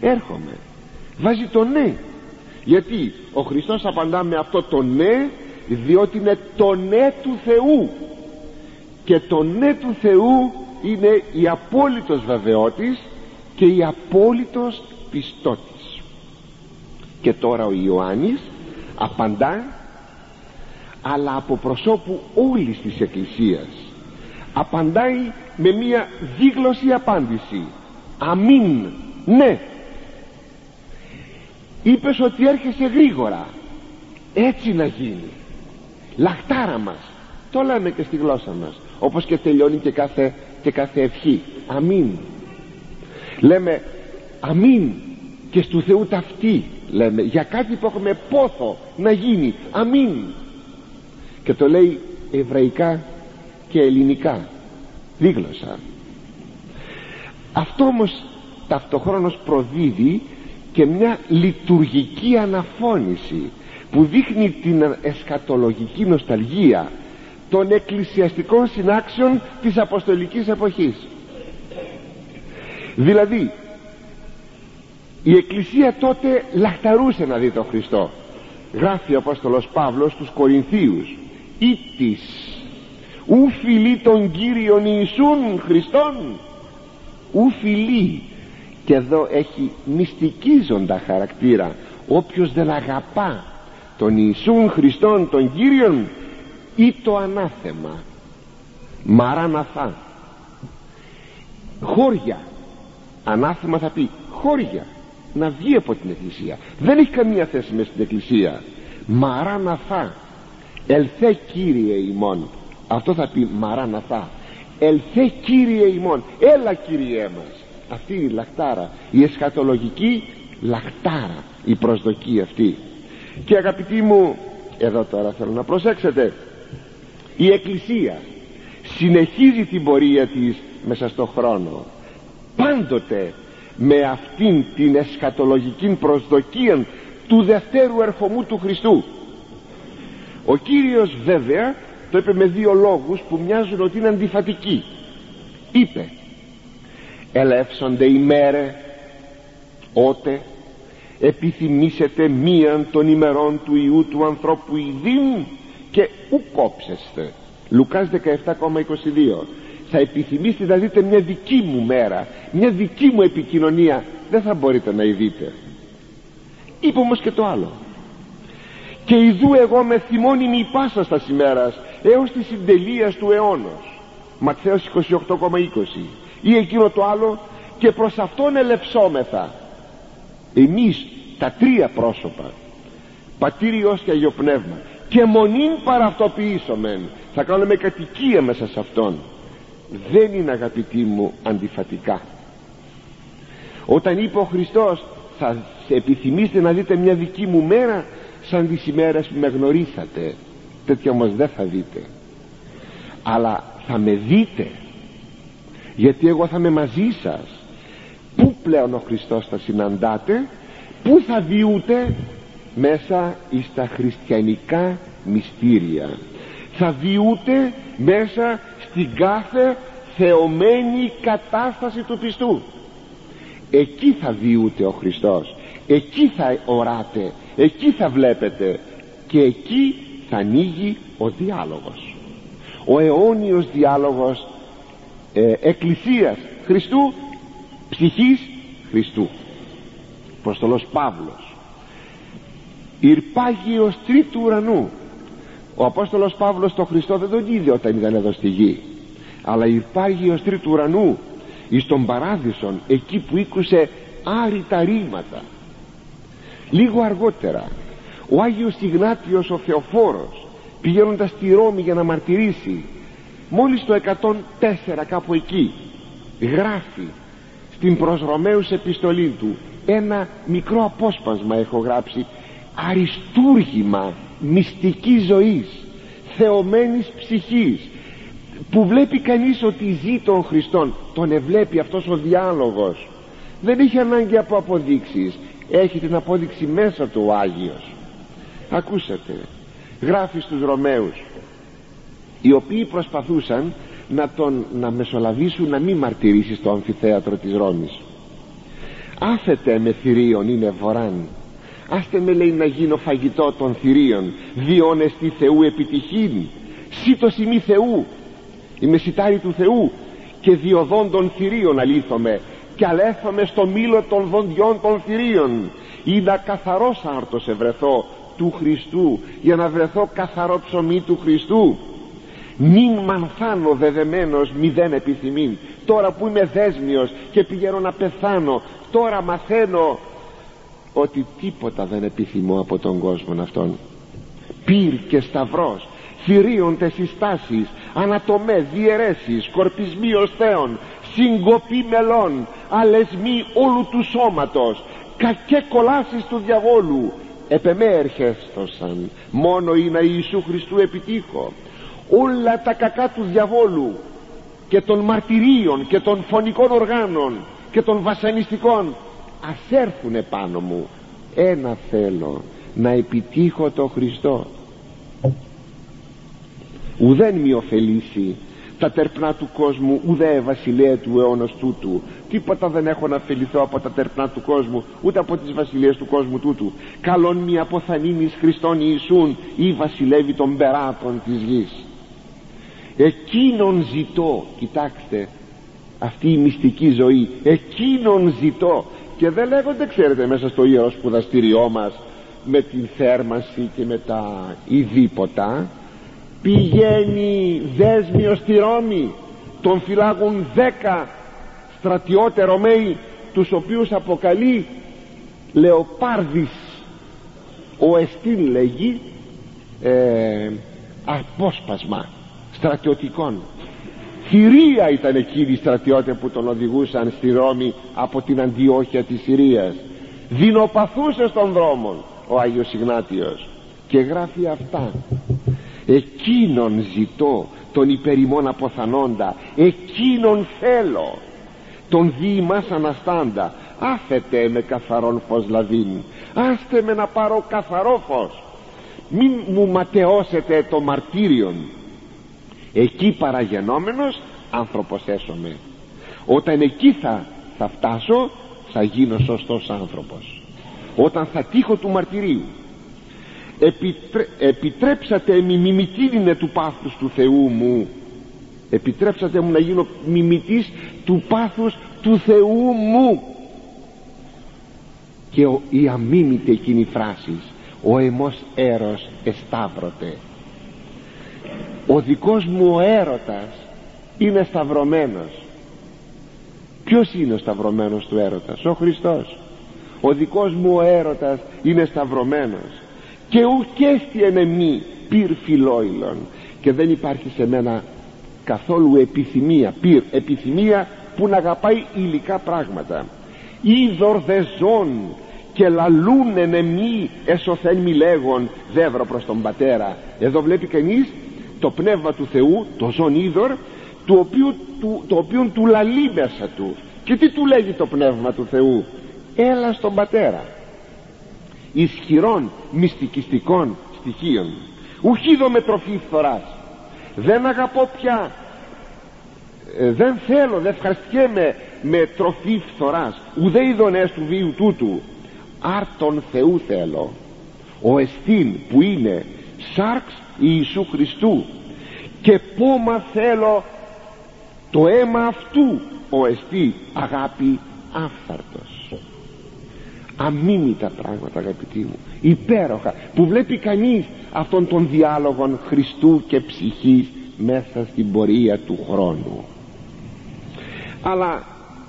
Έρχομαι. Βάζει το ναι. Γιατί ο Χριστός απαντά με αυτό το ναι διότι είναι το ναι του Θεού. Και το ναι του Θεού είναι η απόλυτος βεβαιότης και η απόλυτος πιστότης και τώρα ο Ιωάννης απαντά αλλά από προσώπου όλης της Εκκλησίας. Απαντάει με μια δίγλωση απάντηση. Αμήν ναι. Είπες ότι έρχεσαι γρήγορα. Έτσι να γίνει. Λαχτάρα μας. Το λέμε και στη γλώσσα μας όπως και τελειώνει και κάθε, και κάθε ευχή. Αμήν. Λέμε αμήν και στου Θεού ταυτή λέμε για κάτι που έχουμε πόθο να γίνει. Αμήν. Και το λέει εβραϊκά και ελληνικά. Δίγλωσσα. Αυτό όμως ταυτοχρόνως προδίδει και μια λειτουργική αναφώνηση που δείχνει την εσκατολογική νοσταλγία των εκκλησιαστικών συνάξεων της αποστολικής εποχής. Δηλαδή η εκκλησία τότε λαχταρούσε να δει τον Χριστό. Γράφει ο Απόστολος Παύλος στους Κορινθίους. Ήτης ου φιλεί τον Κύριον Ιησούν Χριστόν. Ου φιλεί. Και εδώ έχει μυστικίζοντα χαρακτήρα. Όποιος δεν αγαπά τον Ιησούν Χριστόν τον Κύριον ή το ανάθεμα μαράναθα. Χώρια. Ανάθεμα θα πει χώρια να βγει από την εκκλησία. Δεν έχει καμία θέση μέσα στην εκκλησία. Μαράναθα ελθέ Κύριε ημών. Αυτό θα πει μαράναθα ελθέ Κύριε ημών. Έλα Κύριέ μας. Αυτή η λαχτάρα. Η εσχατολογική λαχτάρα η προσδοκία αυτή. Και αγαπητοί μου εδώ τώρα θέλω να προσέξετε. Η Εκκλησία συνεχίζει την πορεία της μέσα στο χρόνο. Πάντοτε με αυτήν την εσχατολογική προσδοκία του δευτέρου ερχομού του Χριστού. Ο Κύριος βέβαια το είπε με δύο λόγους που μοιάζουν ότι είναι αντιφατικοί. Είπε ελεύσονται ημέρε ότε επιθυμήσετε μίαν των ημερών του Ιού του ανθρώπου ειδήν και ου κόψεστε Λουκάς 17,22 θα επιθυμήσετε να δείτε μια δική μου μέρα μια δική μου επικοινωνία. Δεν θα μπορείτε να ειδείτε είπε όμως και το άλλο. Και ειδού εγώ με θυμώνει πάσα στα ημέρας έως τη συντελεία του αιώνος. Ματθαίος 28,20 ή εκείνο το άλλο και προς αυτόν ελεψόμεθα εμείς τα τρία πρόσωπα πατήρ Υιός και Αγιο Πνεύμα και μονήν παραυτοποιήσομεν θα κάνουμε κατοικία μέσα σε αυτόν δεν είναι αγαπητοί μου αντιφατικά. Όταν είπε ο Χριστός θα επιθυμήσετε να δείτε μια δική μου μέρα σαν τις ημέρες που με γνωρίσατε. Τέτοια όμως δεν θα δείτε. Αλλά θα με δείτε γιατί εγώ θα είμαι μαζί σας. Πού πλέον ο Χριστός θα συναντάτε πού θα διούτε μέσα στα χριστιανικά μυστήρια. Θα διούτε μέσα στην κάθε θεωμένη κατάσταση του πιστού. Εκεί θα διούτε ο Χριστός εκεί θα οράτε εκεί θα βλέπετε και εκεί θα ανοίγει ο διάλογος. Ο αιώνιος διάλογος ε, εκκλησίας Χριστού ψυχής Χριστού. Προστολός Παύλος. Ιρπάγιος τρίτου ουρανού ο Απόστολος Παύλος το Χριστό δεν τον είδε όταν ήταν εδώ στη γη αλλά Ιρπάγιος τρίτου ουρανού εις τον παράδεισον εκεί που ήκουσε άρρητα ρήματα. Λίγο αργότερα ο Άγιος Ιγνάτιος ο Θεοφόρος πηγαίνοντας στη Ρώμη για να μαρτυρήσει μόλις το 104 κάπου εκεί γράφει στην προς Ρωμαίους επιστολή του ένα μικρό απόσπασμα έχω γράψει αριστούργημα μυστικής ζωής θεωμένης ψυχής που βλέπει κανείς ότι ζει τον Χριστόν τον ευλέπει αυτός ο διάλογος. Δεν έχει ανάγκη από αποδείξεις έχει την απόδειξη μέσα του ο Άγιος. Ακούσατε γράφει στους Ρωμαίους οι οποίοι προσπαθούσαν να τον να μεσολαβήσουν να μην μαρτυρήσει στο αμφιθέατρο της Ρώμης. Άφετε με θηρίων είναι βοράν άστε με λέει να γίνω φαγητό των θηρίων διόνες τη Θεού επιτυχήν. Σύ το σημεί Θεού είμαι σιτάρι του Θεού και διοδών των θηρίων αλήθομαι και αλέθομαι στο μήλο των δοντιών των θηρίων. Ή να καθαρός άρτος ευρεθώ του Χριστού για να βρεθώ καθαρό ψωμί του Χριστού. Μην μανθάνω δεδεμένος μηδέν επιθυμήν. Τώρα που είμαι δέσμιος και πηγαίνω να πεθάνω τώρα μαθαίνω ότι τίποτα δεν επιθυμώ από τον κόσμο αυτόν. Πυρ και σταυρός θηρίονται συστάσεις ανατομέ, διαιρέσεις, σκορπισμοί ως θέων συγκοπή μελών αλεσμοί όλου του σώματος κακέ κολάσεις του διαβόλου. Επεμέ ερχέστοσαν μόνο είναι Ιησού Χριστού επιτύχω. Όλα τα κακά του διαβόλου και των μαρτυρίων και των φωνικών οργάνων και των βασανιστικών ας έρθουν επάνω μου. Ένα θέλω να επιτύχω το Χριστό. Ουδέν μη ωφελήσει. Τα τερπνά του κόσμου ουδέ βασιλεία του αιώνος τούτου. Τίποτα δεν έχω να ωφεληθώ από τα τερπνά του κόσμου ούτε από τις βασιλείες του κόσμου τούτου. Καλόν μη αποθανήμεις Χριστόν Ιησούν ή βασιλεύει των περάτων της γης. Εκείνον ζητώ κοιτάξτε αυτή η μυστική ζωή εκείνον ζητώ και δεν λέγονται ξέρετε μέσα στο ιερός σπουδαστήριό μας με την θέρμανση και με τα ειδήποτα πηγαίνει δέσμιος στη Ρώμη τον φυλάγουν δέκα στρατιώτε Ρωμαίοι τους οποίους αποκαλεί Λεοπάρδης. Ο Εστίν λέγει ε, απόσπασμα στρατιωτικών θηρία ήταν εκείνοι οι στρατιώτες που τον οδηγούσαν στη Ρώμη από την Αντιόχεια της Συρίας. Δεινοπαθούσες στον δρόμο ο Άγιος Ιγνάτιος. Και γράφει αυτά. Εκείνον ζητώ τον υπερημόν αποθανόντα εκείνον θέλω. Τον μας αναστάντα άφετε με καθαρόν φως λαβήν. Άστε με να πάρω καθαρό φως. Μην μου ματαιώσετε το μαρτύριον εκεί παραγενόμενος άνθρωπος έσωμε όταν εκεί θα, θα φτάσω θα γίνω σωστός άνθρωπος. Όταν θα τύχω του μαρτυρίου. Επιτρέ, επιτρέψατε μη μιμητήρινε του πάθους του Θεού μου. Επιτρέψατε μου να γίνω μιμητής του πάθους του Θεού μου. Και ο, η αμίμητη εκείνη φράση ο εμός έρος εσταύρωτε ο δικός μου ο έρωτας είναι σταυρωμένος. Ποιος είναι ο σταυρωμένος του έρωτας; Ο Χριστός. Ο δικός μου ο έρωτας είναι σταυρωμένος. Και ουκέστη εν εμεί πυρ φιλόιλον. Και δεν υπάρχει σε μένα καθόλου επιθυμία πυρ επιθυμία που να αγαπάει υλικά πράγματα. Είδωρ δε ζών και λαλούν εν εμεί εσωθέν μη λέγον δεύρο προς τον πατέρα. Εδώ βλέπει κανείς το πνεύμα του Θεού το ζών είδωρ το οποίο του, το οποίο του λαλεί μέσα του. Και τι του λέγει το πνεύμα του Θεού; Έλα στον πατέρα. Ισχυρών μυστικιστικών στοιχείων. Ουχίδω με τροφή φθοράς. Δεν αγαπώ πια. Ε, δεν θέλω δεν ευχαριστιέμαι με τροφή φθοράς. Ουδέ ειδονές του βίου τούτου. Άρτον Θεού θέλω. Ο εστίν που είναι σάρξ Ιησού Χριστού. Και πόμα θέλω το αίμα αυτού ο εστί αγάπη άφθαρτος. Αμήνυτα πράγματα αγαπητοί μου. Υπέροχα. Που βλέπει κανείς αυτόν τον διάλογο Χριστού και ψυχής μέσα στην πορεία του χρόνου. Αλλά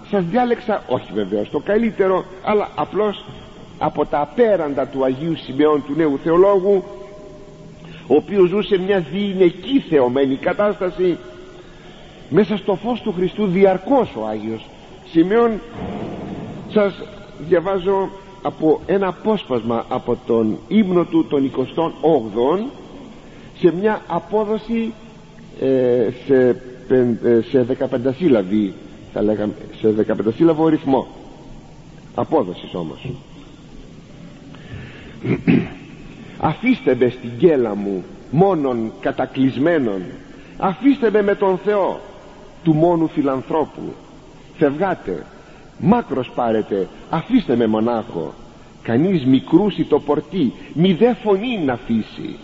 σας διάλεξα όχι βεβαίως το καλύτερο αλλά απλώς από τα απέραντα του Αγίου Σημεών του Νέου Θεολόγου ο οποίος ζούσε μια διηνεκή θεωμένη κατάσταση. Μέσα στο φως του Χριστού διαρκώς ο Άγιος Σημείων σας διαβάζω από ένα απόσπασμα από τον ύμνο του των 28 σε μια απόδοση ε, σε, ε, σε 15 σύλλαβη θα λέγαμε σε 15 σύλλαβο ρυθμό. Απόδοσης όμως αφήστε με στην κέλα μου μόνον κατακλυσμένων αφήστε με με τον Θεό του μόνου φιλανθρώπου. Φευγάτε μάκρος πάρετε αφήστε με μονάχο. Κανείς μικρούσι το πορτί μη δε φωνή να αφήσει.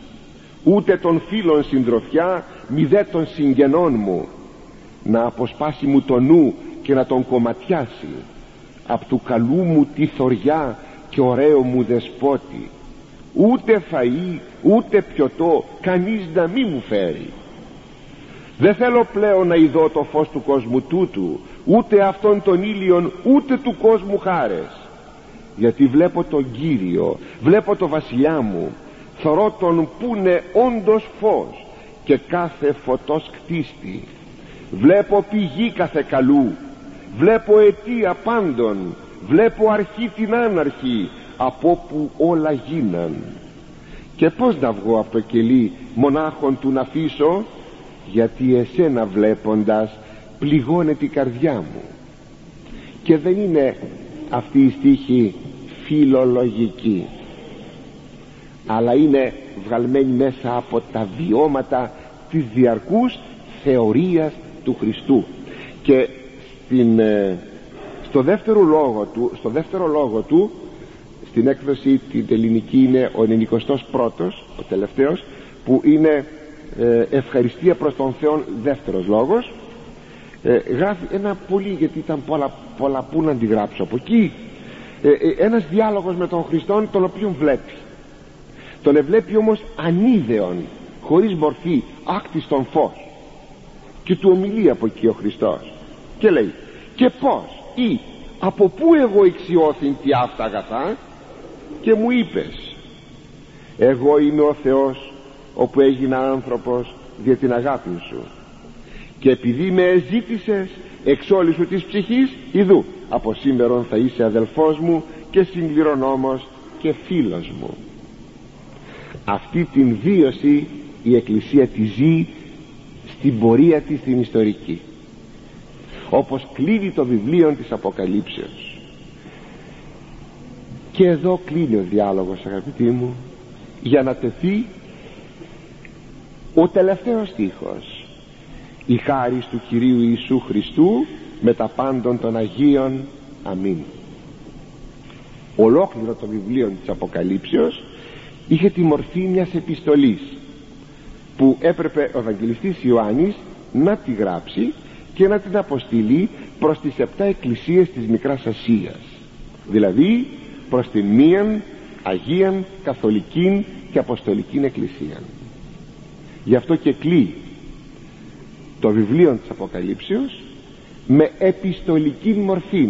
Ούτε των φίλων συντροφιά μη δε των συγγενών μου. Να αποσπάσει μου το νου και να τον κομματιάσει. Απ' του καλού μου τη θωριά και ωραίο μου δεσπότη ούτε φαΐ ούτε πιωτό κανείς να μη μου φέρει. Δεν θέλω πλέον να ειδώ το φως του κόσμου τούτου ούτε αυτόν τον ήλιον ούτε του κόσμου χάρες. Γιατί βλέπω τον Κύριο βλέπω τον βασιλιά μου θωρώ τον που είναι όντως φως και κάθε φωτός κτίστη. Βλέπω πηγή κάθε καλού βλέπω αιτία πάντων βλέπω αρχή την άναρχη από που όλα γίναν. Και πως να βγω από το κελί μονάχον του να αφήσω; Γιατί εσένα βλέποντας πληγώνεται η καρδιά μου. Και δεν είναι αυτή η στίχη φιλολογική αλλά είναι βγαλμένη μέσα από τα βιώματα της διαρκούς θεωρίας του Χριστού. Και στην, ε, στο, δεύτερο λόγο του, στο δεύτερο λόγο του στην έκδοση την ελληνική είναι ο 91ος ο τελευταίος που είναι ε, ευχαριστία προς τον Θεό δεύτερος λόγος. Ε, γράφει ένα πολύ γιατί ήταν πολλά, πολλά που να αντιγράψω από εκεί. Ε, ε, ένας διάλογος με τον Χριστό τον οποίο βλέπει. Τον εβλέπει όμως ανίδεον χωρίς μορφή άκτιστον φως. Και του ομιλεί από εκεί ο Χριστός. Και λέει και πως ή από πού εγώ εξιώθην τι αυτά αγαθά και μου είπες εγώ είμαι ο Θεός όπου έγινα άνθρωπος για την αγάπη σου. Και επειδή με ζήτησες εξ όλης σου της ψυχής ιδού από σήμερον θα είσαι αδελφός μου και συγκληρονόμος και φίλος μου αυτή την βίωση η Εκκλησία τη ζει στην πορεία της την ιστορική όπως κλείνει το βιβλίο της Αποκαλύψεως και εδώ κλείνει ο διάλογος αγαπητοί μου για να τεθεί ο τελευταίος στίχος. Η χάρη του Κυρίου Ιησού Χριστού με τα πάντων των Αγίων. Αμήν. Ολόκληρο το βιβλίο της Αποκαλύψεως είχε τη μορφή μιας επιστολής που έπρεπε ο Ευαγγελιστής Ιωάννης να τη γράψει και να την αποστείλει προς τις επτά εκκλησίες της Μικράς Ασίας. Δηλαδή προς την μίαν Αγίαν Καθολικήν και Αποστολικήν Εκκλησία γι' αυτό και κλεί το βιβλίο της Αποκαλύψεως με επιστολική μορφή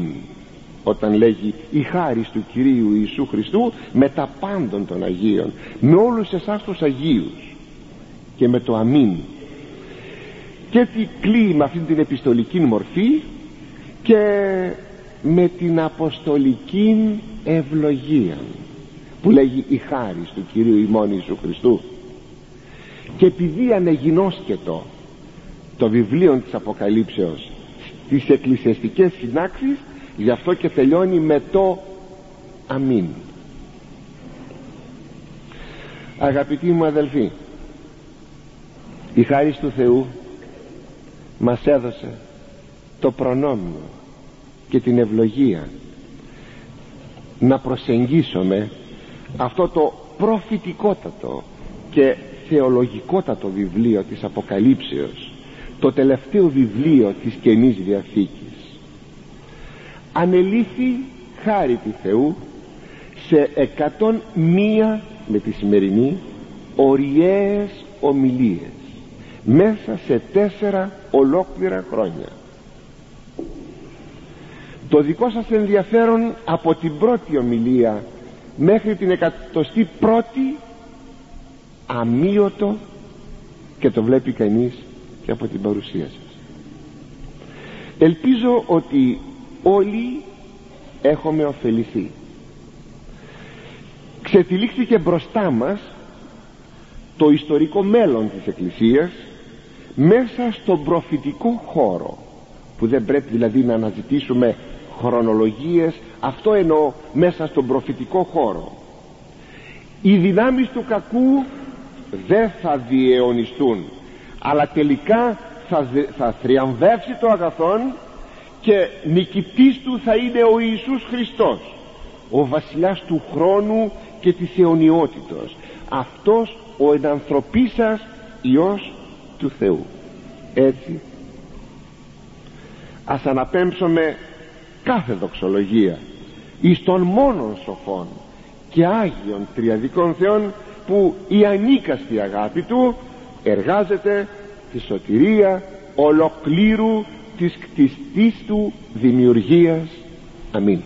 όταν λέγει η χάρη του Κυρίου Ιησού Χριστού με τα πάντων των Αγίων με όλους εσάς τους Αγίους και με το αμήν και έτσι κλείει με αυτή την επιστολική μορφή και με την αποστολική ευλογία που λέγει η χάρη του Κυρίου ημών Ιησού Χριστού. Και επειδή ανεγινώσκετο το βιβλίο της Αποκαλύψεως τις εκκλησιαστικές συνάξεις γι' αυτό και τελειώνει με το αμήν αγαπητοί μου αδελφοί η χάρη του Θεού μας έδωσε το προνόμιο και την ευλογία να προσεγγίσουμε αυτό το προφητικότατο και θεολογικότατο βιβλίο της Αποκαλύψεως το τελευταίο βιβλίο της Καινής Διαθήκης. Ανελήθη χάρη του Θεού σε εκατόν μία με τη σημερινή οριές ομιλίες μέσα σε τέσσερα ολόκληρα χρόνια το δικό σας ενδιαφέρον από την πρώτη ομιλία μέχρι την εκατοστή πρώτη αμύωτο και το βλέπει κανείς και από την παρουσία σας. Ελπίζω ότι όλοι έχουμε ωφεληθεί. Ξετυλίχθηκε μπροστά μας το ιστορικό μέλλον της Εκκλησίας μέσα στον προφητικό χώρο που δεν πρέπει δηλαδή να αναζητήσουμε χρονολογίες αυτό εννοώ μέσα στον προφητικό χώρο. Οι δυνάμεις του κακού δεν θα διαιωνιστούν αλλά τελικά θα, θα θριαμβεύσει το αγαθόν και νικητής του θα είναι ο Ιησούς Χριστός ο βασιλιάς του χρόνου και της αιωνιότητος. Αυτός ο ενανθρωπίσας Υιός του Θεού. Έτσι. Ας αναπέμψουμε κάθε δοξολογία εις των μόνων σοφών και Άγιων Τριαδικών Θεών που η ανίκαστη αγάπη Του εργάζεται τη σωτηρία ολοκλήρου της κτιστής Του δημιουργίας. Αμήν.